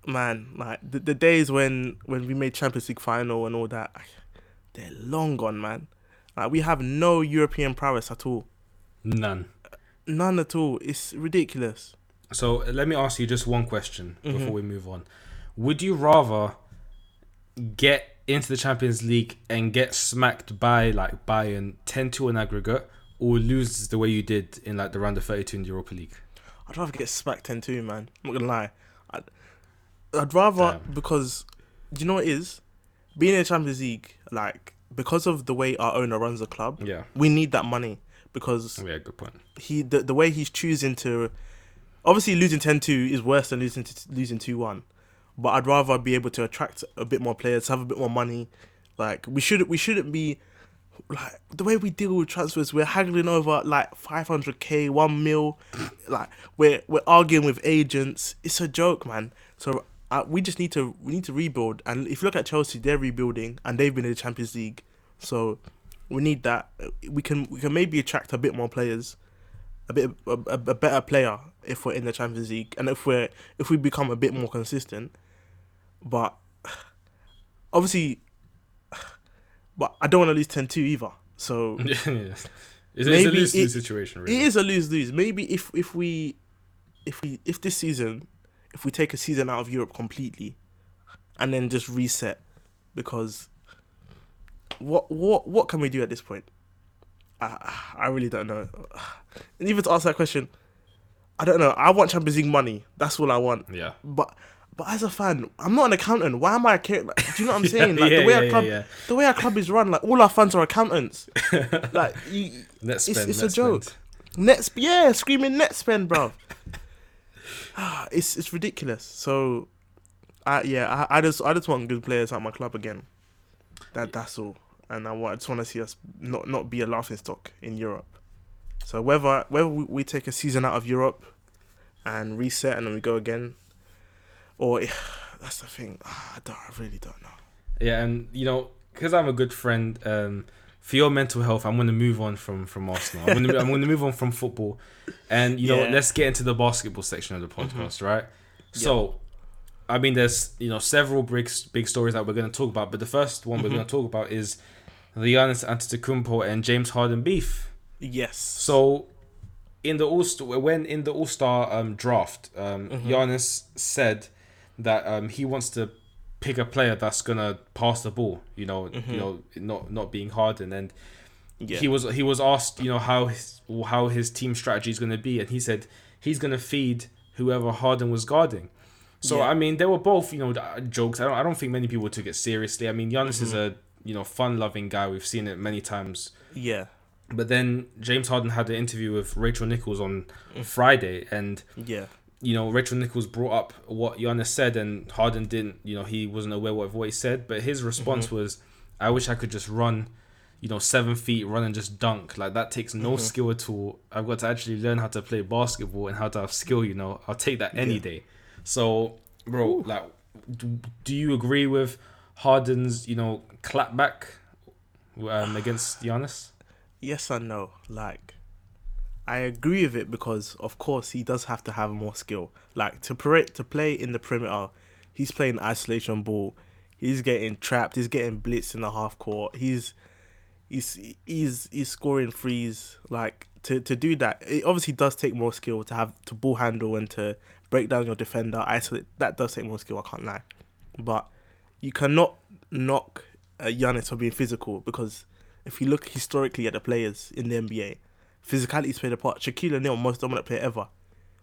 man, like the, the days when when we made Champions League final and all that, they're long gone, man. Like we have no European prowess at all, none. none at all. It's ridiculous. So let me ask you just one question Mm-hmm. before we move on. Would you rather get into the Champions League and get smacked by like Bayern 10-2 in aggregate or lose the way you did in like the round of 32 in the Europa League? I'd rather get smacked 10 2, man. I'm not gonna lie. I'd, rather, Damn. because, do you know what it is? Being in the Champions League, like, because of the way our owner runs the club, Yeah. we need that money. Because oh, Yeah, good point. he the, the way he's choosing to. Obviously, losing 10 2 is worse than losing, to, losing 2 1. But I'd rather be able to attract a bit more players, have a bit more money. Like, we, should, we shouldn't be like the way we deal with transfers, we're haggling over like 500k, one mil. Like we're we're arguing with agents. It's a joke, man. So uh, we just need to we need to rebuild. And if you look at Chelsea, they're rebuilding and they've been in the Champions League. So we need that. We can we can maybe attract a bit more players, a bit a, a, better player if we're in the Champions League and if we're if we become a bit more consistent. But obviously but I don't want to lose 10 2 either. So yeah. It's, it's a lose lose it- situation, really. it is a lose lose. Maybe if if we if we if this season if we take a season out of Europe completely and then just reset because what what what can we do at this point? I I really don't know. And even to answer that question, I don't know. I want Champions League money. That's all I want. Yeah. But But as a fan, I'm not an accountant. Why am I? Like, do you know what I'm saying? Like yeah, the way yeah, our club, yeah, the way our club is run, like all our fans are accountants. like you, Net it's, spend, it's net a joke. spend. Net, sp- yeah, screaming net spend, bro. it's it's ridiculous. So, I yeah, I, I just I just want good players at my club again. That that's all, and I, want, I just want to see us not not be a laughing stock in Europe. So whether whether we, take a season out of Europe and reset and then we go again, or that's the thing. I don't. I really don't know. Yeah, and you know, because I'm a good friend, um, for your mental health, I'm going to move on from from Arsenal. I'm going to I'm going to move on from football, and you know, Yeah. Mm-hmm. let's get into the basketball section of the podcast, right? So, I mean, there's you know several big big stories that we're going to talk about, but the first one we're Mm-hmm. going to talk about is the Giannis Antetokounmpo and James Harden beef. Yes. So, in the All Star, when in the All Star um, draft, um, Mm-hmm. Giannis said that um, he wants to pick a player that's gonna pass the ball. You know, you know, not not being Harden, and Mm-hmm. yeah. he was he was asked, you know, how his how his team strategy is gonna be, and he said he's gonna feed whoever Harden was guarding. So Yeah. I mean, they were both, you know, jokes. I don't, I don't think many people took it seriously. I mean, Giannis is Mm-hmm. a you know fun-loving guy. We've seen it many times. yeah. But then James Harden had an interview with Rachel Nichols on Friday, and Yeah. You know Rachel Nichols brought up what Giannis said, and Harden didn't. You know he wasn't aware of what he said, but his response was, "I wish I could just run, you know, seven feet, run and just dunk. Like that takes no skill at all. I've got to actually learn how to play basketball and how to have skill. You know, I'll take that any Yeah. day. So, bro, like, do, do you agree with Harden's you know clapback um, against Giannis? yes and no. Like, I agree with it because, of course, he does have to have more skill. Like to play to play in the perimeter, he's playing isolation ball. He's getting trapped. He's getting blitzed in the half court. He's he's he's he's scoring threes. Like to to do that, it obviously does take more skill to have to ball handle and to break down your defender. Isolate that does take more skill. I can't lie, but you cannot knock uh, Giannis for being physical because if you look historically at the players in the NBA, physicality's played a part. Shaquille O'Neal, most dominant player ever.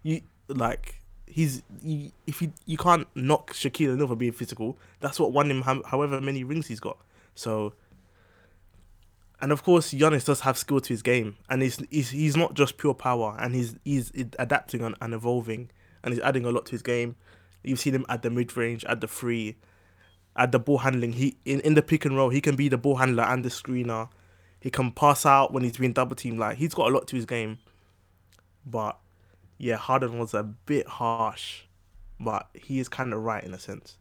You like he's you, if you you can't knock Shaquille O'Neal for being physical. That's what won him how, however many rings he's got. So. And of course, Giannis does have skill to his game, and he's he's, he's not just pure power, and he's he's adapting and, and evolving, and he's adding a lot to his game. You've seen him at the mid range, at the free, at the ball handling. He in, in the pick and roll, he can be the ball handler and the screener. He can pass out when he's being double teamed. Like he's got a lot to his game. But yeah, Harden was a bit harsh, but he is kind of right in a sense.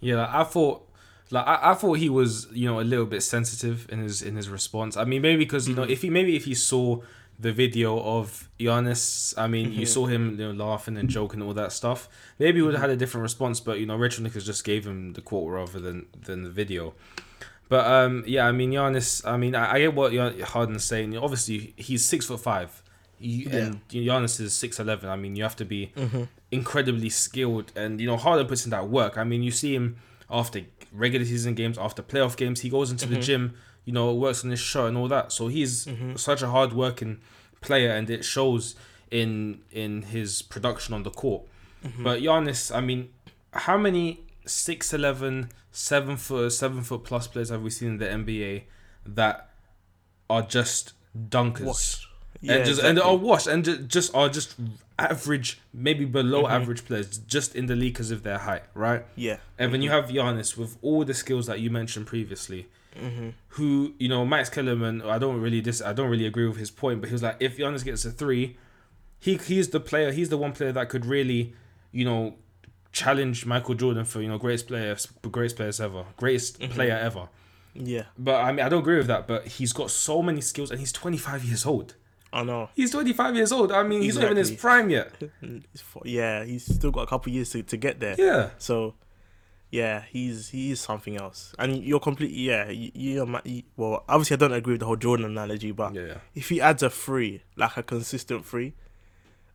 Yeah, like, I thought, like I, I thought he was, you know, a little bit sensitive in his in his response. I mean, maybe because you know, mm-hmm. if he maybe if he saw the video of Giannis, I mean, you mm-hmm. saw him, you know, laughing and joking and all that stuff. Maybe he would have mm-hmm. had a different response. But you know, Rachel Nichols just gave him the quote rather than than the video. But um, yeah, I mean, Giannis. I mean, I, I get what Harden's saying. Obviously, he's six foot five, he, and Giannis is six eleven. I mean, you have to be mm-hmm. incredibly skilled, and you know, Harden puts in that work. I mean, you see him after regular season games, after playoff games, he goes into the mm-hmm. gym. You know, works on his shot and all that. So he's mm-hmm. such a hard working player, and it shows in in his production on the court. But Giannis, I mean, how many 6'11", 7 foot, seven foot plus players have we seen in the NBA that are just dunkers? Washed. and just and exactly. are washed and ju- just are just average, maybe below mm-hmm. average players, just in the league because of their height, right? yeah, And then you mm-hmm. have Giannis with all the skills that you mentioned previously, mm-hmm. who you know Max Kellerman. I don't really dis. I don't really agree with his point, but he was like, if Giannis gets a three, he he's the player. He's the one player that could really, you know, challenge Michael Jordan for you know greatest player, greatest players ever, greatest mhm. player ever. yeah. But I mean, I don't agree with that. But he's got so many skills, and he's 25 years old. I know. He's 25 years old. I mean, he's not even in his prime yet. Yeah, he's still got a couple years to, to get there. Yeah. So, yeah, he's he is something else. And you're completely yeah. You, you're you, well, obviously I don't agree with the whole Jordan analogy, but Yeah, yeah. if he adds a free, like a consistent free,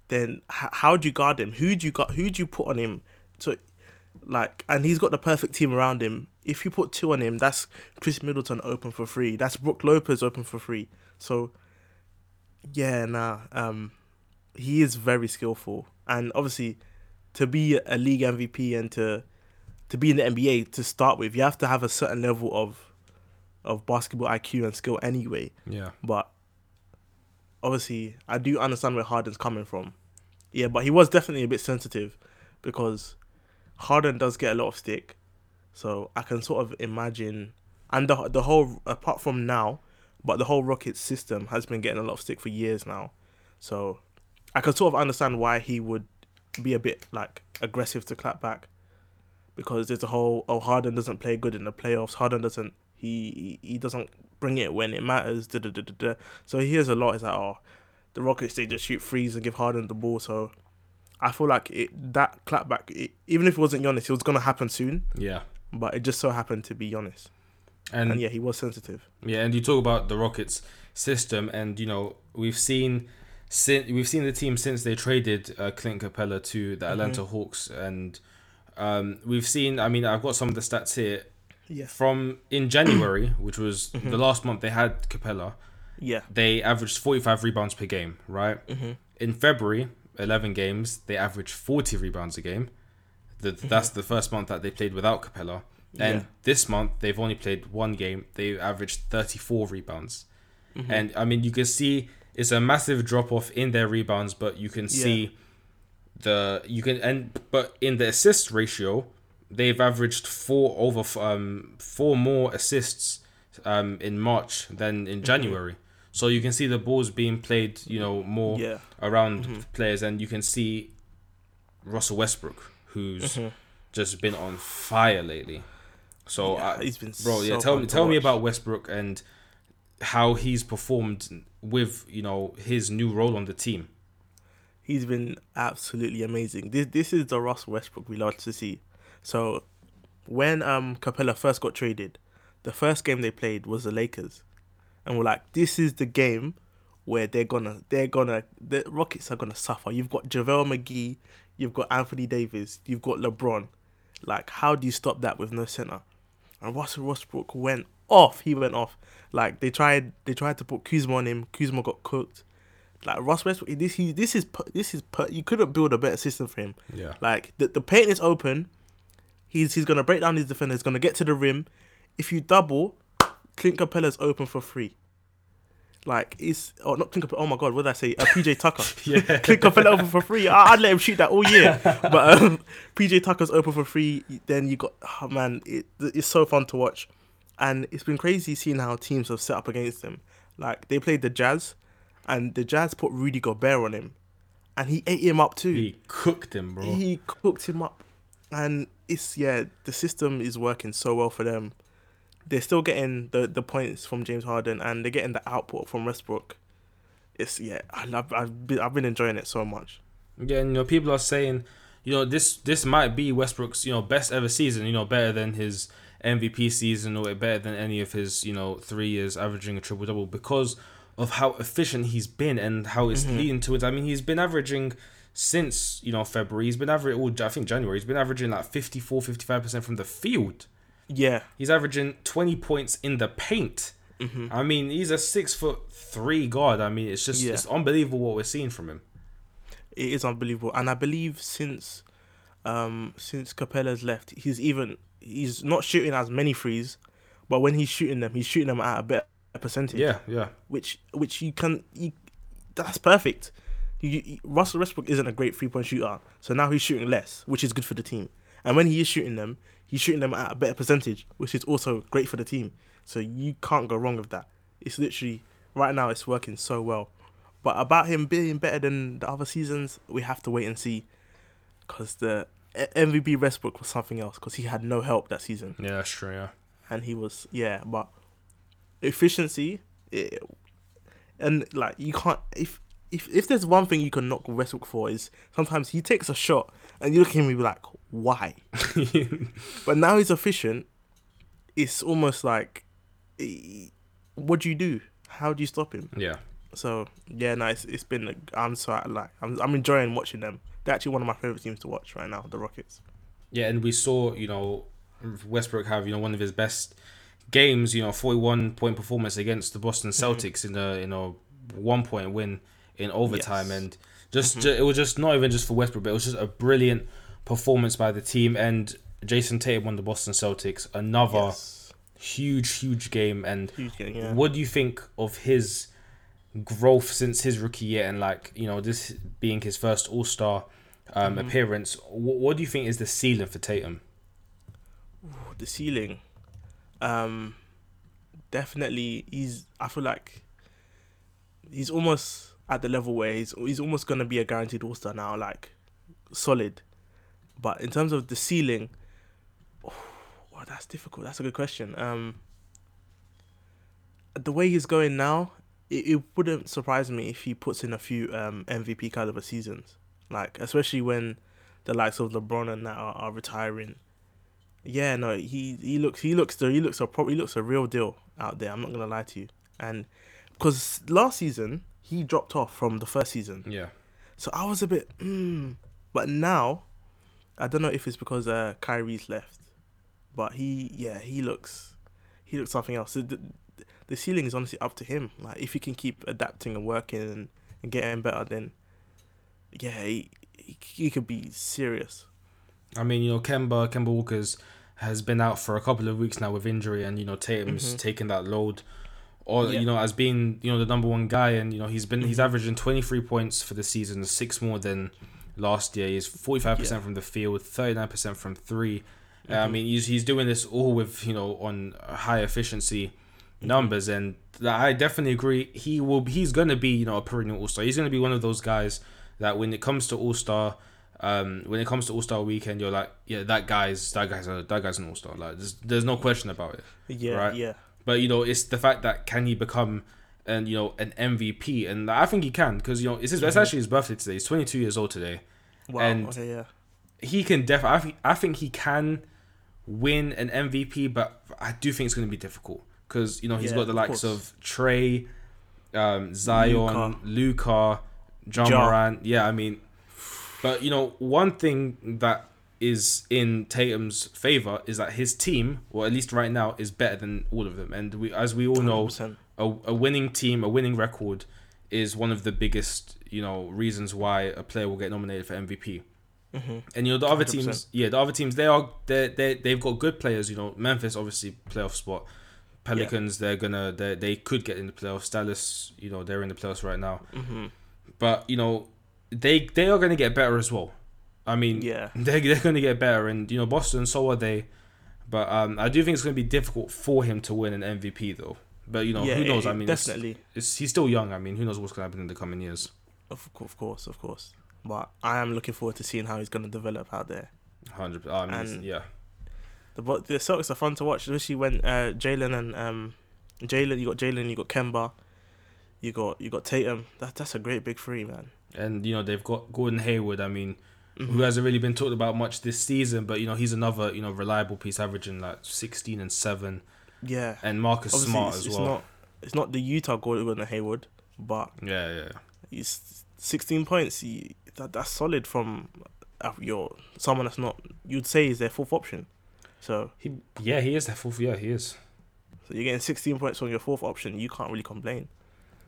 then h- how do you guard him? Who do you got? Who do you put on him? To like, and he's got the perfect team around him. If you put two on him, that's Khris Middleton open for free. That's Brook Lopez open for free. So, yeah, nah. Um, he is very skillful, and obviously, to be a league MVP and to to be in the NBA to start with, you have to have a certain level of of basketball IQ and skill anyway. Yeah. But obviously, I do understand where Harden's coming from. Yeah, but he was definitely a bit sensitive because Harden does get a lot of stick. So I can sort of imagine, and the the whole apart from now, but the whole Rockets system has been getting a lot of stick for years now. So I can sort of understand why he would be a bit like aggressive to clap back because there's a whole oh Harden doesn't play good in the playoffs. Harden doesn't he he doesn't bring it when it matters. Da, da, da, da, da. So he hears a lot. Is like oh the Rockets they just shoot threes and give Harden the ball. So I feel like it that clapback it, even if it wasn't Giannis, it was gonna happen soon. Yeah. But it just so happened to be Giannis. And, And yeah, he was sensitive. Yeah, and you talk about the Rockets system, and you know we've seen since we've seen the team since they traded uh, Clint Capela to the Atlanta Hawks, and um, we've seen. I mean, I've got some of the stats here Yeah. from in January, which was the last month they had Capela. Yeah. They averaged forty-five rebounds per game, right? Mm-hmm. In February, eleven games, they averaged forty rebounds a game. The, That's the first month that they played without Capela. And Yeah. this month they've only played one game. They averaged 34 rebounds. Mm-hmm. And I mean you can see it's a massive drop off in their rebounds, but you can see the you can and but in the assist ratio, they've averaged four over um four more assists um in March than Mm-hmm. in January. So you can see the balls being played, you know, more Yeah. around players and you can see Russell Westbrook who's Mm-hmm. just been on fire lately. So Yeah, I, he's been bro, yeah, tell me tell me about Westbrook and how he's performed with, you know, his new role on the team. He's been absolutely amazing. This this is the Russ Westbrook we love to see. So when um Capela first got traded, the first game they played was the Lakers. And we're like, this is the game where they're gonna they're gonna the Rockets are gonna suffer. You've got JaVale McGee, you've got Anthony Davis, you've got LeBron. Like, how do you stop that with no center? And Russell Westbrook went off. He went off. Like they tried they tried to put Kuzma on him. Kuzma got cooked. Like Russ Westbrook, this he this is this is you couldn't build a better system for him. Yeah. Like the the paint is open. He's he's gonna break down his defender. He's gonna get to the rim. If you double, Clint Capela's open for free. Like it's oh not Clint Capela. Oh my god, what did I say? Uh, PJ Tucker. Yeah. Clint Capela open for free. I, I'd let him shoot that all year. But um, PJ Tucker's open for free. Then you got oh man, it, it's so fun to watch, and it's been crazy seeing how teams have set up against him. Like they played the Jazz, and the Jazz put Rudy Gobert on him, and he ate him up too He cooked him, bro. he cooked him up, and it's yeah, the system is working so well for them. They're still getting the, the points from James Harden, and they're getting the output from Westbrook. It's yeah, I love. I've been I've been enjoying it so much. Yeah, and you know, people are saying, you know, this this might be Westbrook's, you know, best ever season. You know, better than his MVP season or better than any of his, you know, three years averaging a triple double because of how efficient he's been and how it's mm-hmm. leading to it. I mean, he's been averaging since you know February. He's been averaging, well, I think January. He's been averaging like 54, 55 percent from the field. Yeah, He's averaging twenty points in the paint. I mean, he's a six foot three guard. I mean, it's just Yeah. it's unbelievable what we're seeing from him. it is unbelievable, and I believe since um since Capela's left, he's even he's not shooting as many threes, but when he's shooting them, he's shooting them at a better percentage. Yeah, yeah. which which you can you, that's perfect. You, you, Russell Westbrook isn't a great three point shooter, so now he's shooting less, which is good for the team. And when he is shooting them, he's shooting them at a better percentage, which is also great for the team. So you can't go wrong with that. It's literally right now it's working so well. But about him being better than the other seasons, we have to wait and see. Because the MVP Westbrook was something else, because he had no help that season Yeah, that's true. Yeah. and he was yeah, but efficiency it, and like you can't if if if there's one thing you can knock Westbrook for is sometimes he takes a shot and you look at him and be like why, but now he's efficient. It's almost like eh, what do you do? How do you stop him? yeah. So yeah, no, it's, it's been I'm so like I'm I'm enjoying watching them. They're actually one of my favorite teams to watch right now, the Rockets. Yeah, and we saw, you know, Westbrook have, you know, one of his best games, you know, 41 point performance against the Boston Celtics in a, you know, one point win in overtime. Yes. And just, ju- it was just not even just for Westbrook, but it was just a brilliant performance by the team and Jayson Tatum on the Boston Celtics. Another Yes. huge, huge game. And Huge game, yeah. what do you think of his growth since his rookie year and like you know this being his first All Star um, Mm-hmm. appearance? What, what do you think is the ceiling for Tatum? the ceiling. Um, definitely, he's. I feel like he's almost at the level where he's he's almost gonna be a guaranteed All Star now, like solid. But in terms of the ceiling, oh, wow, that's difficult. That's a good question. Um, the way he's going now, it, it wouldn't surprise me if he puts in a few um, MVP caliber seasons, like especially when the likes of LeBron and that are, are retiring. Yeah, no, he he looks he looks the he looks a pro, he looks a real deal out there. I'm not gonna lie to you, and because last season he dropped off from the first season, Yeah, so I was a bit, mm. but now, I don't know if it's because uh, Kyrie's left, but he, yeah, he looks, he looks something else. The, the ceiling is honestly up to him. Like if he can keep adapting and working and, and getting better, then, yeah, he, he, he could be serious. I mean you know Kemba Kemba Walker's has been out for a couple of weeks now with injury, and you know Tatum's Mhm. taking that load. Or Yeah. you know, as being you know the number one guy, and you know he's been he's Mhm. averaging twenty three points for the season, six more than last year. He's forty five percent Yeah. from the field, thirty nine percent from 3 Uh, I mean, he's he's doing this all with you know on high efficiency Mhm. numbers, and I definitely agree. He will he's gonna be you know a perennial all star. He's gonna be one of those guys that when it comes to all star. Um, when it comes to All Star Weekend, you're like, yeah, that guy's that guy's a that guy's an All Star. Like, there's there's no question about it. Yeah, Right. yeah, But you know, it's the fact that can he become and you know an MVP, and I think he can because you know it's his, it's Mhm. actually his birthday today. He's 22 years old today. wow, And- okay, yeah, He can definitely. I think I think he can win an MVP, but I do think it's going to be difficult because you know he's Yeah, got the of likes course. of Trey, um, Zion, Luka, John Ja. Morant. Yeah, I mean, but you know one thing that is in Tatum's favor is that his team, or at least right now, is better than all of them. And we, as we all know, 100%. A, a winning team, a winning record, is one of the biggest you know reasons why a player will get nominated for MVP. Mhm. And you know the other 100%. teams, yeah, the other teams they are they they they've got good players. You know Memphis obviously playoff spot. Pelicans they're gonna they they could get in the playoffs. Dallas you know they're in the playoffs right now. Mhm. But you know they they are gonna get better as well. I mean Yeah, they're they're gonna get better, and you know Boston so are they. But um, I do think it's gonna be difficult for him to win an MVP though. But you know yeah, who knows? it- I mean, definitely. it's he's still young. I mean, who knows what's gonna happen in the coming years? Of, of course, of course. But I am looking forward to seeing how he's going to develop out there. Hundred. I mean, it's- And- yeah. The but the Celtics are fun to watch, especially when uh, Jaylen and um, Jaylen. You got Jaylen, you got Kemba, you got you got Tatum. That that's a great big three, man. And you know they've got Gordon Hayward. I mean, Mhm. who hasn't really been talked about much this season, but you know he's another you know reliable piece, averaging like sixteen and seven, Yeah, and Marcus obviously Smart it's, as it's well. not it's not the Utah Gordon Hayward, but Yeah, yeah. he's sixteen points. He, that that's solid from uh, your someone that's not you'd say is their fourth option. So He, yeah, he is that fourth. Yeah, he is. so you're getting sixteen points on your fourth option. You can't really complain.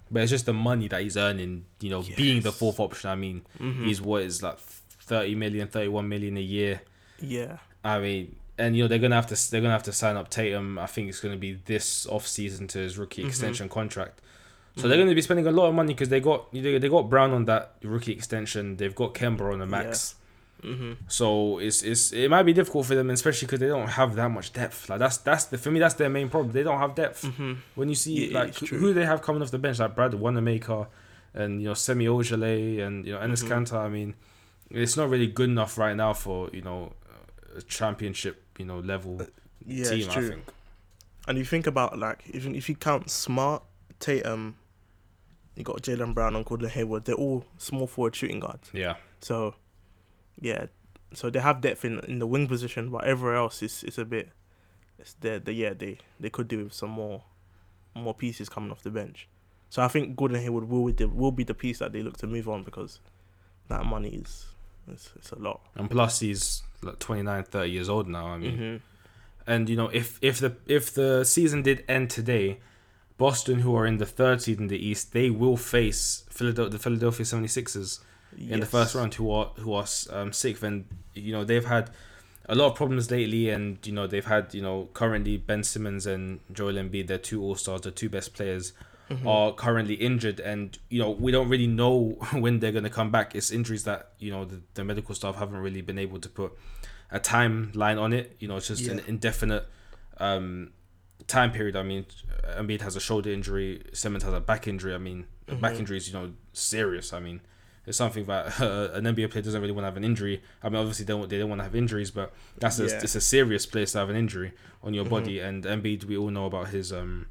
But it's just the money that he's earning. You know, being the fourth option. I mean, Mhm. he's what is like 30 million, 31 million a year. yeah, I mean, and you know they're gonna have to they're gonna have to sign up Tatum. I think it's gonna be this off season to his rookie Mhm. extension contract. So Mhm. they're going to be spending a lot of money because they got they they got Brown on that rookie extension. They've got Kemba on the max. hmm So it's it's it might be difficult for them, especially because they don't have that much depth. Like that's that's the for me that's their main problem. They don't have depth. hmm When you see Yeah, like who, they have coming off the bench, like Brad Wanamaker, and you know Semi Ojeleye and you know Enes Mhm. Kanter. I mean, it's not really good enough right now for you know a championship you know level uh, Yeah, team. it's I true. think. And you think about like even if you count Smart, Tatum, you got Jaylen Brown and Gordon Hayward. They're all small forward shooting guards. Yeah. So, yeah, so they have depth in in the wing position, but everywhere else is is a bit. It's the the yeah they they could do with some more, more pieces coming off the bench. So I think Gordon Hayward will be the will be the piece that they look to move on because that money is it's, it's a lot. And plus he's like 29, 30 years old now. I mean. Mhm. And you know, if if the if the season did end today, Boston, who are in the third seed in the East, they will face Philadelphia, the Philadelphia 76ers in the first round who are who are um, sick. And you know they've had a lot of problems lately, and you know they've had you know currently Ben Simmons and Joel Embiid, their two All Stars, the two best players, mm-hmm. are currently injured, and you know we don't really know when they're gonna come back. It's injuries that you know the, the medical staff haven't really been able to put a timeline on it. You know, it's just yeah. an indefinite um, time period. I mean, Embiid has a shoulder injury, Simmons has a back injury. I mean, mm-hmm. back injury is you know serious. I mean, it's something that uh, an NBA player doesn't really want to have an injury. I mean, obviously they don't they don't want to have injuries, but that's a, yeah. it's a serious place to have an injury on your mm-hmm. body. And Embiid, we all know about his um,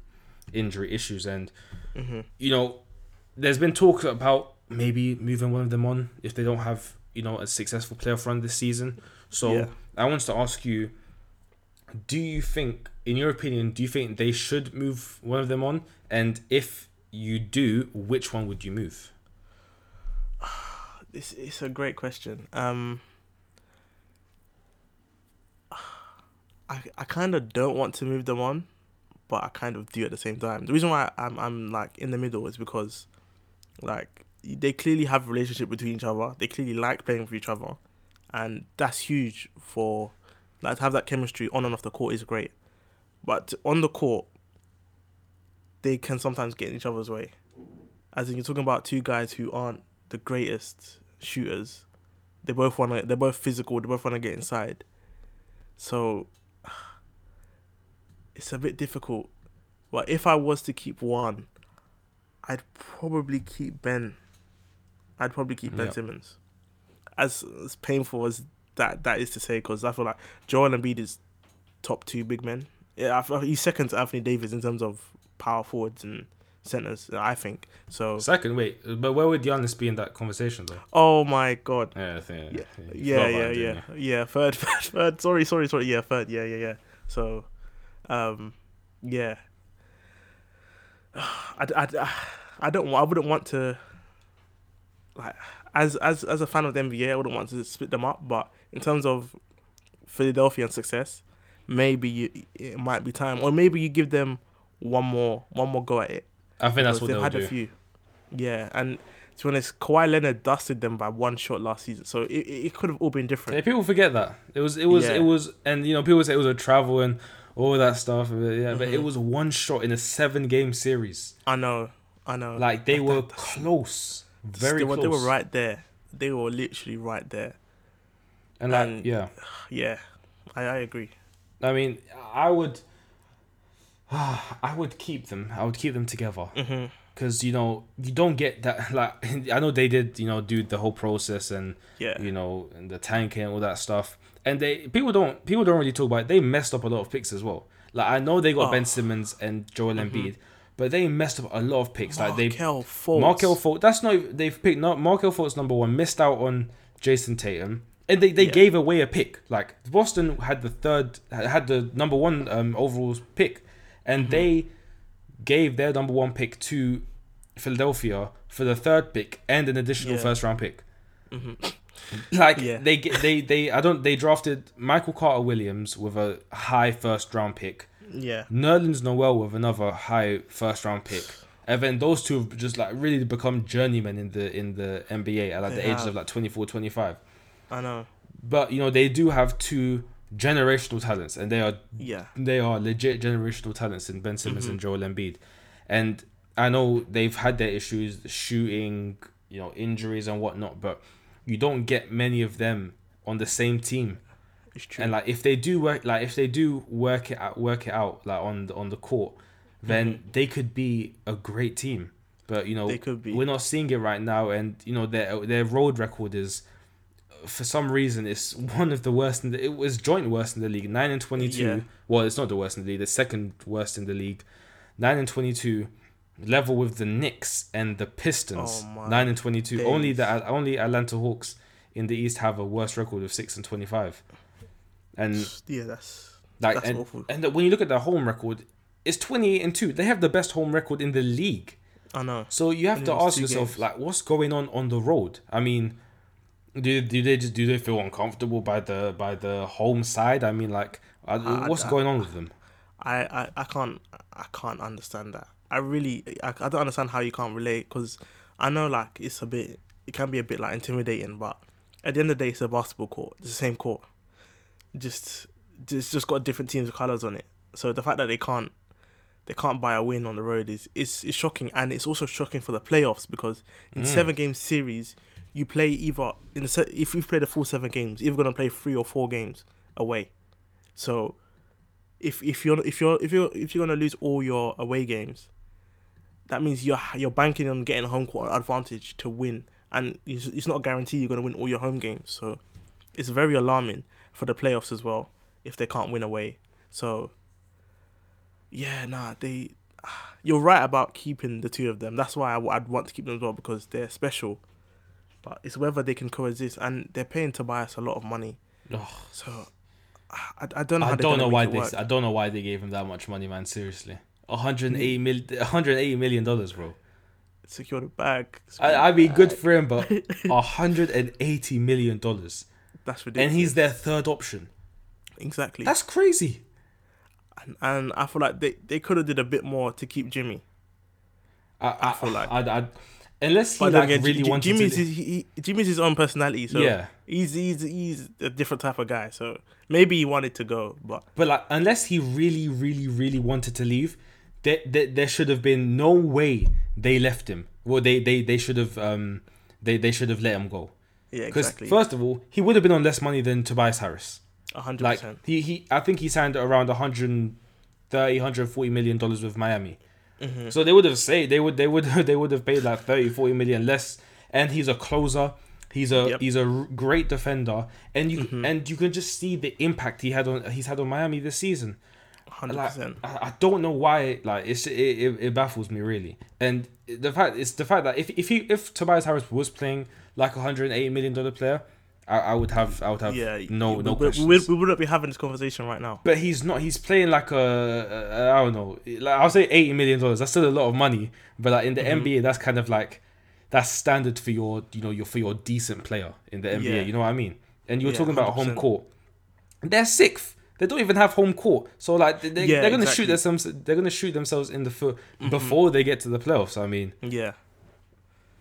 injury issues, and mm-hmm. you know, there's been talk about maybe moving one of them on if they don't have you know a successful playoff run this season. So yeah. I want to ask you, do you think, in your opinion, do you think they should move one of them on? And if you do, which one would you move? This is a great question. Um, I I kind of don't want to move them on, but I kind of do at the same time. The reason why I'm I'm like in the middle is because, like, they clearly have a relationship between each other. They clearly like playing for each other, and that's huge for like to have that chemistry on and off the court is great, but on the court, they can sometimes get in each other's way. As in, you're talking about two guys who aren't the greatest shooters. They both want to. They're both physical. They both want to get inside. So it's a bit difficult. But if I was to keep one, I'd probably keep Ben. I'd probably keep Ben yep. Simmons as as painful as that that is to say, because I feel like Joel Embiid is top two big men. Yeah, I feel he's second to Anthony Davis in terms of power forwards and centers. I think so. Second, wait, but where would Giannis be in that conversation though? Oh my god. Yeah, I think, yeah, yeah, yeah, yeah, yeah, yeah. Third, third, third. Sorry, sorry, sorry. Yeah, third. Yeah, yeah, yeah. So, um, yeah. I, I, I don't. I wouldn't want to. Like, as as as a fan of the NBA, I wouldn't want to split them up. But in terms of Philadelphia and success, maybe you, it might be time, or maybe you give them one more one more go at it. I think that's what they've had do. a few. Yeah, and to be honest, Kawhi Leonard dusted them by one shot last season, so it, it could have all been different. Yeah, people forget that it was it was yeah. it was, and you know people say it was a travel and all that stuff. Yeah, mm-hmm. but it mm-hmm. was one shot in a seven game series. I know, I know. Like they were close. Very they were, they were right there. They were literally right there. And, and yeah, yeah, I, I agree. I mean, I would, I would keep them. I would keep them together. Because mm-hmm. you know you don't get that. Like I know they did, you know, do the whole process and yeah, you know, and the tanking and all that stuff. And they people don't people don't really talk about. It. They messed up a lot of picks as well. Like I know they got oh. Ben Simmons and Joel mm-hmm. Embiid, but they messed up a lot of picks. Markelle like they Fultz. Markelle Fultz. That's not they've picked not Markelle Fultz number one. Missed out on Jayson Tatum, and they, they yeah. gave away a pick. Like Boston had the third had the number one um, overall pick, and mm-hmm. they gave their number one pick to Philadelphia for the third pick and an additional yeah. first round pick. Mm-hmm. Like yeah. they they they I don't they drafted Michael Carter Williams with a high first round pick yeah. Nerlens Noel with another high first round pick. And then those two have just like really become journeymen in the in the NBA at like they the have. ages of like 24, 25. I know. But you know, they do have two generational talents and they are yeah they are legit generational talents in Ben Simmons mm-hmm. and Joel Embiid. And I know they've had their issues, shooting, you know, injuries and whatnot, but you don't get many of them on the same team it's true. And like if they do work, like if they do work it out, work it out, like on the, on the court, then mm-hmm. they could be a great team. But you know, they could be. We're not seeing it right now, and you know their their road record is, for some reason, it's one of the worst in the. It was joint worst in the league. Nine and twenty two. Yeah. Well, it's not the worst in the league. The second worst in the league. Nine and twenty two level with the Knicks and the Pistons. Oh nine and twenty two. Only the only Atlanta Hawks in the East have a worse record of six and twenty five. And yeah, that's like that's and, awful. and when you look at their home record, it's twenty eight and two. They have the best home record in the league. I know. So you have to ask yourself, games. like, what's going on on the road? I mean, do do they just do they feel uncomfortable by the by the home side? I mean, like, uh, what's I, going on with them? I, I, I can't I can't understand that. I really I, I don't understand how you can't relate because I know like it's a bit it can be a bit like intimidating, but at the end of the day, it's a basketball court. It's the same court. Just, just, just got different teams' of colors on it. So the fact that they can't, they can't buy a win on the road is is, is shocking, and it's also shocking for the playoffs because in Mm. seven game series, you play either in the se- if you play the full seven games, you're gonna play three or four games away. So, if if you're if you're if you're if you're gonna lose all your away games, that means you're you're banking on getting a home court advantage to win, and it's, it's not a guarantee you're gonna win all your home games. So, it's very alarming for the playoffs as well if they can't win away. So, yeah, nah, they. You're right about keeping the two of them. That's why I, would want to keep them as well because they're special. But it's whether they can coexist, and they're paying Tobias a lot of money. Ugh. So I, I don't know. How I don't know why they. work. I don't know why they gave him that much money, man. Seriously, 180 mm-hmm. mil, 180 million dollars, bro. secure the bag. I, I mean, good for him, but 180 million dollars, That's ridiculous. and he's their third option. exactly. That's crazy. and, and I feel like they, they could have did a bit more to keep Jimmy. I, I, feel like- I, I, unless he like again, really J- wanted Jimmy's to. his, he- Jimmy's his own personality, so yeah, he's he's he's a different type of guy. So maybe he wanted to go, but but like, unless he really, really, really wanted to leave, there, there, there should have been no way they left him. Well, they, they, they should have, um, they, they should have let him go. yeah, Because exactly. first of all, he would have been on less money than Tobias Harris. Hundred Like percent. he, he I think he signed around 130 140 million dollars with Miami. Mm-hmm. So they would have say they would they would they would have paid like 30 40 million less and he's a closer. He's a Yep. Mm-hmm. he's a great defender and you and you can just see the impact he had on he's had on Miami this season. Hundred Like percent. I, I don't know why like it's it, it, it baffles me really. And the fact it's the fact that if if he if Tobias Harris was playing like a 180 million dollar player, I, I would have I would have Yeah, no we, no we, questions. we, we wouldn't be having this conversation right now. But he's not. He's playing like a, a I don't know. Like I'll say eighty million dollars. That's still a lot of money. But like in the Mm-hmm. NBA, that's kind of like that's standard for your you know your for your decent player in the NBA. Yeah. You know what I mean? And you're Yeah, talking about home 100%. court. They're sixth. They don't even have home court. So like they, Yeah, they're gonna exactly. shoot themselves. They're gonna shoot themselves in the foot Mm-hmm. before they get to the playoffs. I mean, Yeah,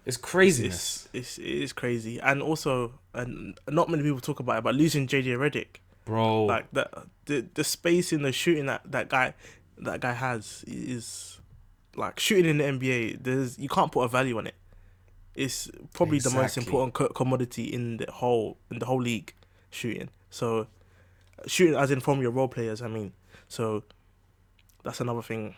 it's craziness, it's, it's it is crazy, and also, and not many people talk about it, but losing JJ Redick, bro. like that, the the space in the shooting that that guy, that guy has is like shooting in the NBA. There's you can't put a value on it. It's probably the most important co- commodity in the whole in the whole league, shooting. So, shooting as in from your role players. I mean, so that's another thing.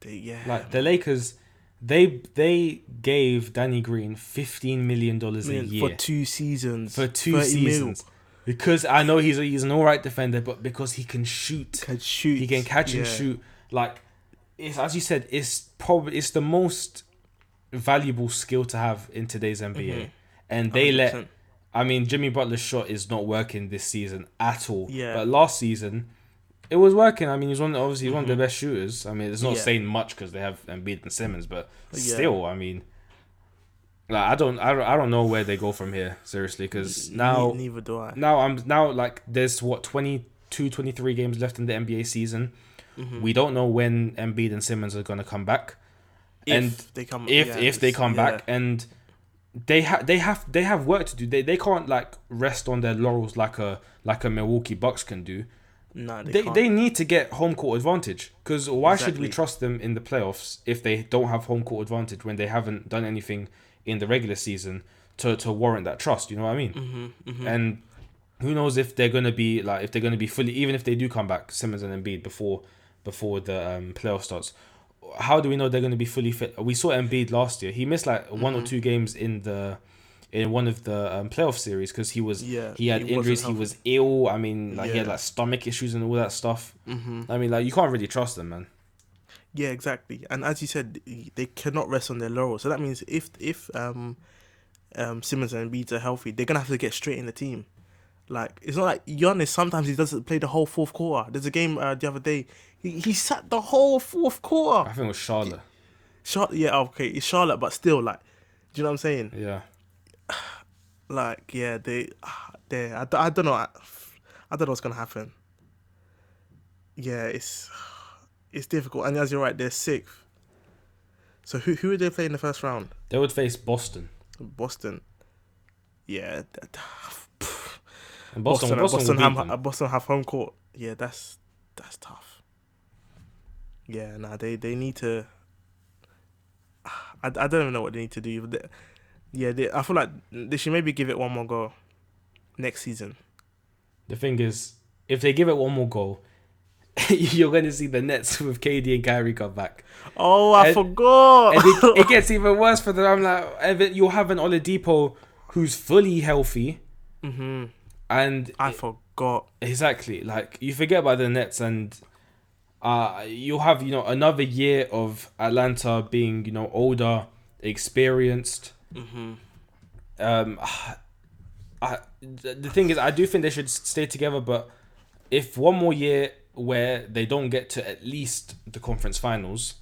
They, yeah, like the Lakers, they they gave Danny Green fifteen million dollars a year for two seasons. for two 30 mil. seasons because I know he's a, he's an all right defender, but because he can shoot, Can shoot. he can catch and shoot. Like it's as you said, it's probably it's the most valuable skill to have in today's NBA, Mhm. and they let. 100%. I mean, Jimmy Butler's shot is not working this season at all. Yeah. But last season, it was working. I mean, he's one obviously he's one of the Mhm. best shooters. I mean, it's not Yeah. saying much because they have Embiid and Simmons, but Yeah. still, I mean, like I don't, I don't, I don't know where they go from here. Seriously, because now, neither do I. now I'm now like there's what 22, 23 games left in the NBA season. Mhm. We don't know when Embiid and Simmons are gonna come back. if and they come, If yeah, if they come back and they have they have they have work to do. They they can't like rest on their laurels like a like a Milwaukee Bucks can do. no, they, They they need to get home court advantage because why should we trust them in the playoffs if they don't have home court advantage when they haven't done anything in the regular season to to warrant that trust? You know what I mean? Mhm, mhm. And who knows if they're gonna be like if they're gonna be fully even if they do come back Simmons and Embiid before before the um, playoff starts. How do we know they're gonna be fully fit? We saw Embiid last year. He missed like one or Mhm. two games in the in one of the um, playoff series because he was yeah, he had wasn't injuries. He was ill. I mean, like he had like stomach issues and all that stuff. Mhm. I mean, like you can't really trust them, man. Yeah, exactly. And as you said, they cannot rest on their laurels. So that means if if um um Simmons and Embiid are healthy, they're gonna have to get straight in the team. Like it's not like Giannis. Sometimes he doesn't play the whole fourth quarter. There's a game uh, the other day. He he sat the whole fourth quarter. I think it was Charlotte. Charlotte, yeah, okay, it's Charlotte, but still, like, do you know what I'm saying? Yeah, Like, yeah, they, they, I, I don't know, I, I don't know what's gonna happen. Yeah, it's, it's difficult, and as you're right, they're sixth. So who who are they play in the first round? they would face Boston. Boston. yeah. And Boston, Boston, Boston, Boston, have, Boston have home court. Yeah, that's that's tough. Yeah, nah, they they need to. I, I don't even know what they need to do. But they, yeah, they, I feel like they should maybe give it one more go next season. The thing is, if they give it one more goal, you're going to see the Nets with KD and Kyrie come back. Oh, I And- forgot. and it, it gets even worse for them. I'm like, you'll have an Oladipo who's fully healthy, hmm and I forgot. exactly like you forget about the Nets, and uh, you'll have you know another year of Atlanta being you know older, experienced. hmm Um, I, the thing is, I do think they should stay together, but if one more year where they don't get to at least the conference finals,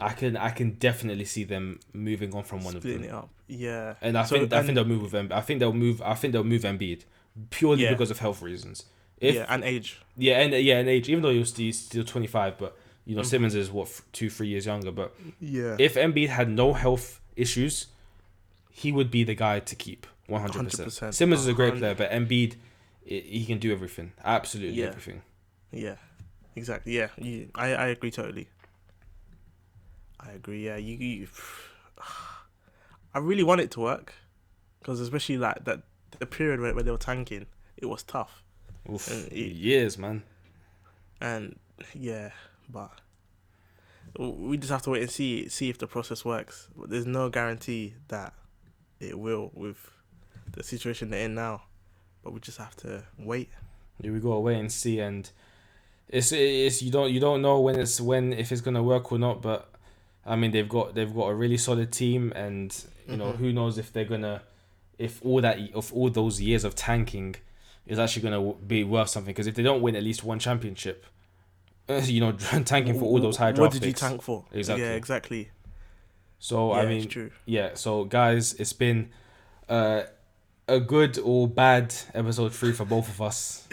I can I can definitely see them moving on from one of Splitting them. it up. Yeah. And I So- think I think they'll move with Embiid. I think they'll move. I think they'll move Embiid purely Yeah. because of health reasons. If yeah, and age. yeah, and yeah, and age. Even though he's still, he's still twenty five, but you know Mhm. Simmons is what two three years younger. But Yeah. if Embiid had no health issues, he would be the guy to keep one hundred percent. 100%. Simmons is a great player, but Embiid, he can do everything. Absolutely Yeah. everything. Yeah, exactly. Yeah, you, I I agree totally. I agree. Yeah, you. you I really want it to work, because especially like that the period where, where they were tanking, it was tough, Oof, it- years, man. and yeah, but we just have to wait and see see if the process works. But there's no guarantee that it will with the situation they're in now. But we just have to wait. Yeah, we gotta wait and see, and it's it's you don't you don't know when it's when if it's gonna work or not. But I mean, they've got they've got a really solid team, and you know Mhm. who knows if they're gonna if all that of all those years of tanking is actually gonna be worth something. Because if they don't win at least one championship, uh, you know, tanking for all those high draft What did you picks. tank for? Exactly. Yeah, exactly. So yeah, I mean, true. yeah. So guys, it's been uh, a good or bad episode three for both of us.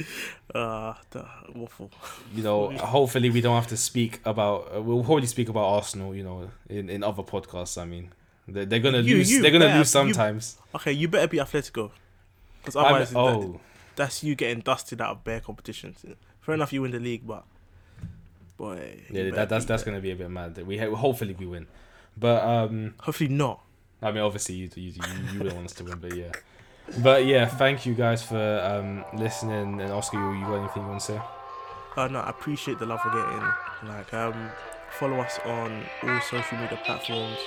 Uh, the waffle. you know, hopefully we don't have to speak about. Uh, we'll probably speak about Arsenal, you know, in, in other podcasts. I mean, they're, they're gonna You- lose. you they're gonna better- lose you- sometimes. Okay, you better be Atletico, because I'm- otherwise, that- oh, that's you getting dusted out of bare competitions. Fair enough, you win the league, but boy, yeah, that, that's that's there. gonna be a bit mad. We hopefully we win, but um, hopefully not. I mean, obviously you you you, you don't want us to win, but yeah. But yeah, thank you guys for um listening. And Oscar, you, you got anything you want to say? Uh, no, I appreciate the love we're getting. Like, um, follow us on all social media platforms.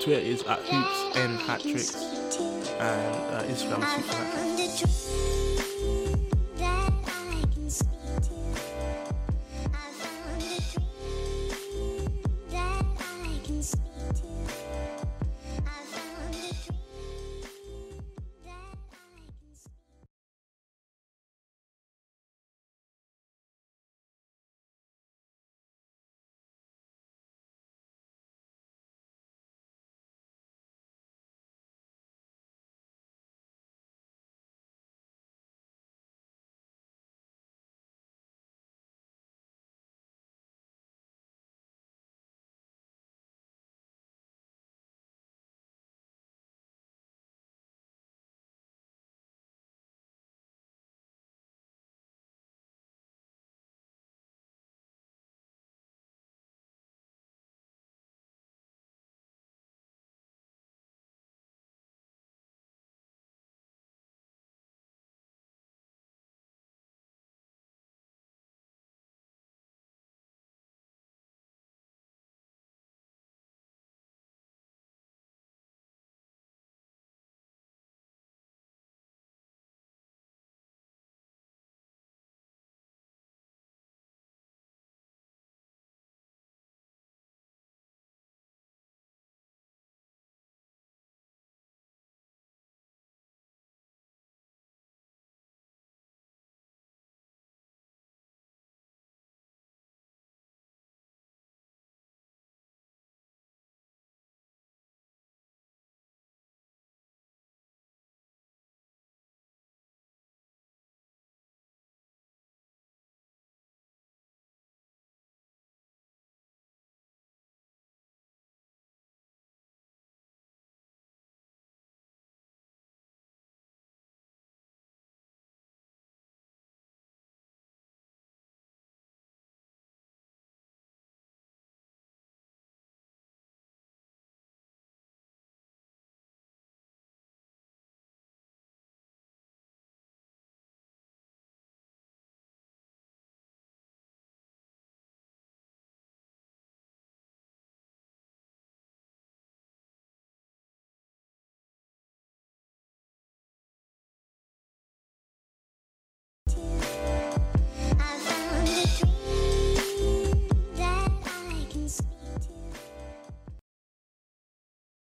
Twitter is at hoops and hat tricks, and uh, Instagram is hoops and hat tricks.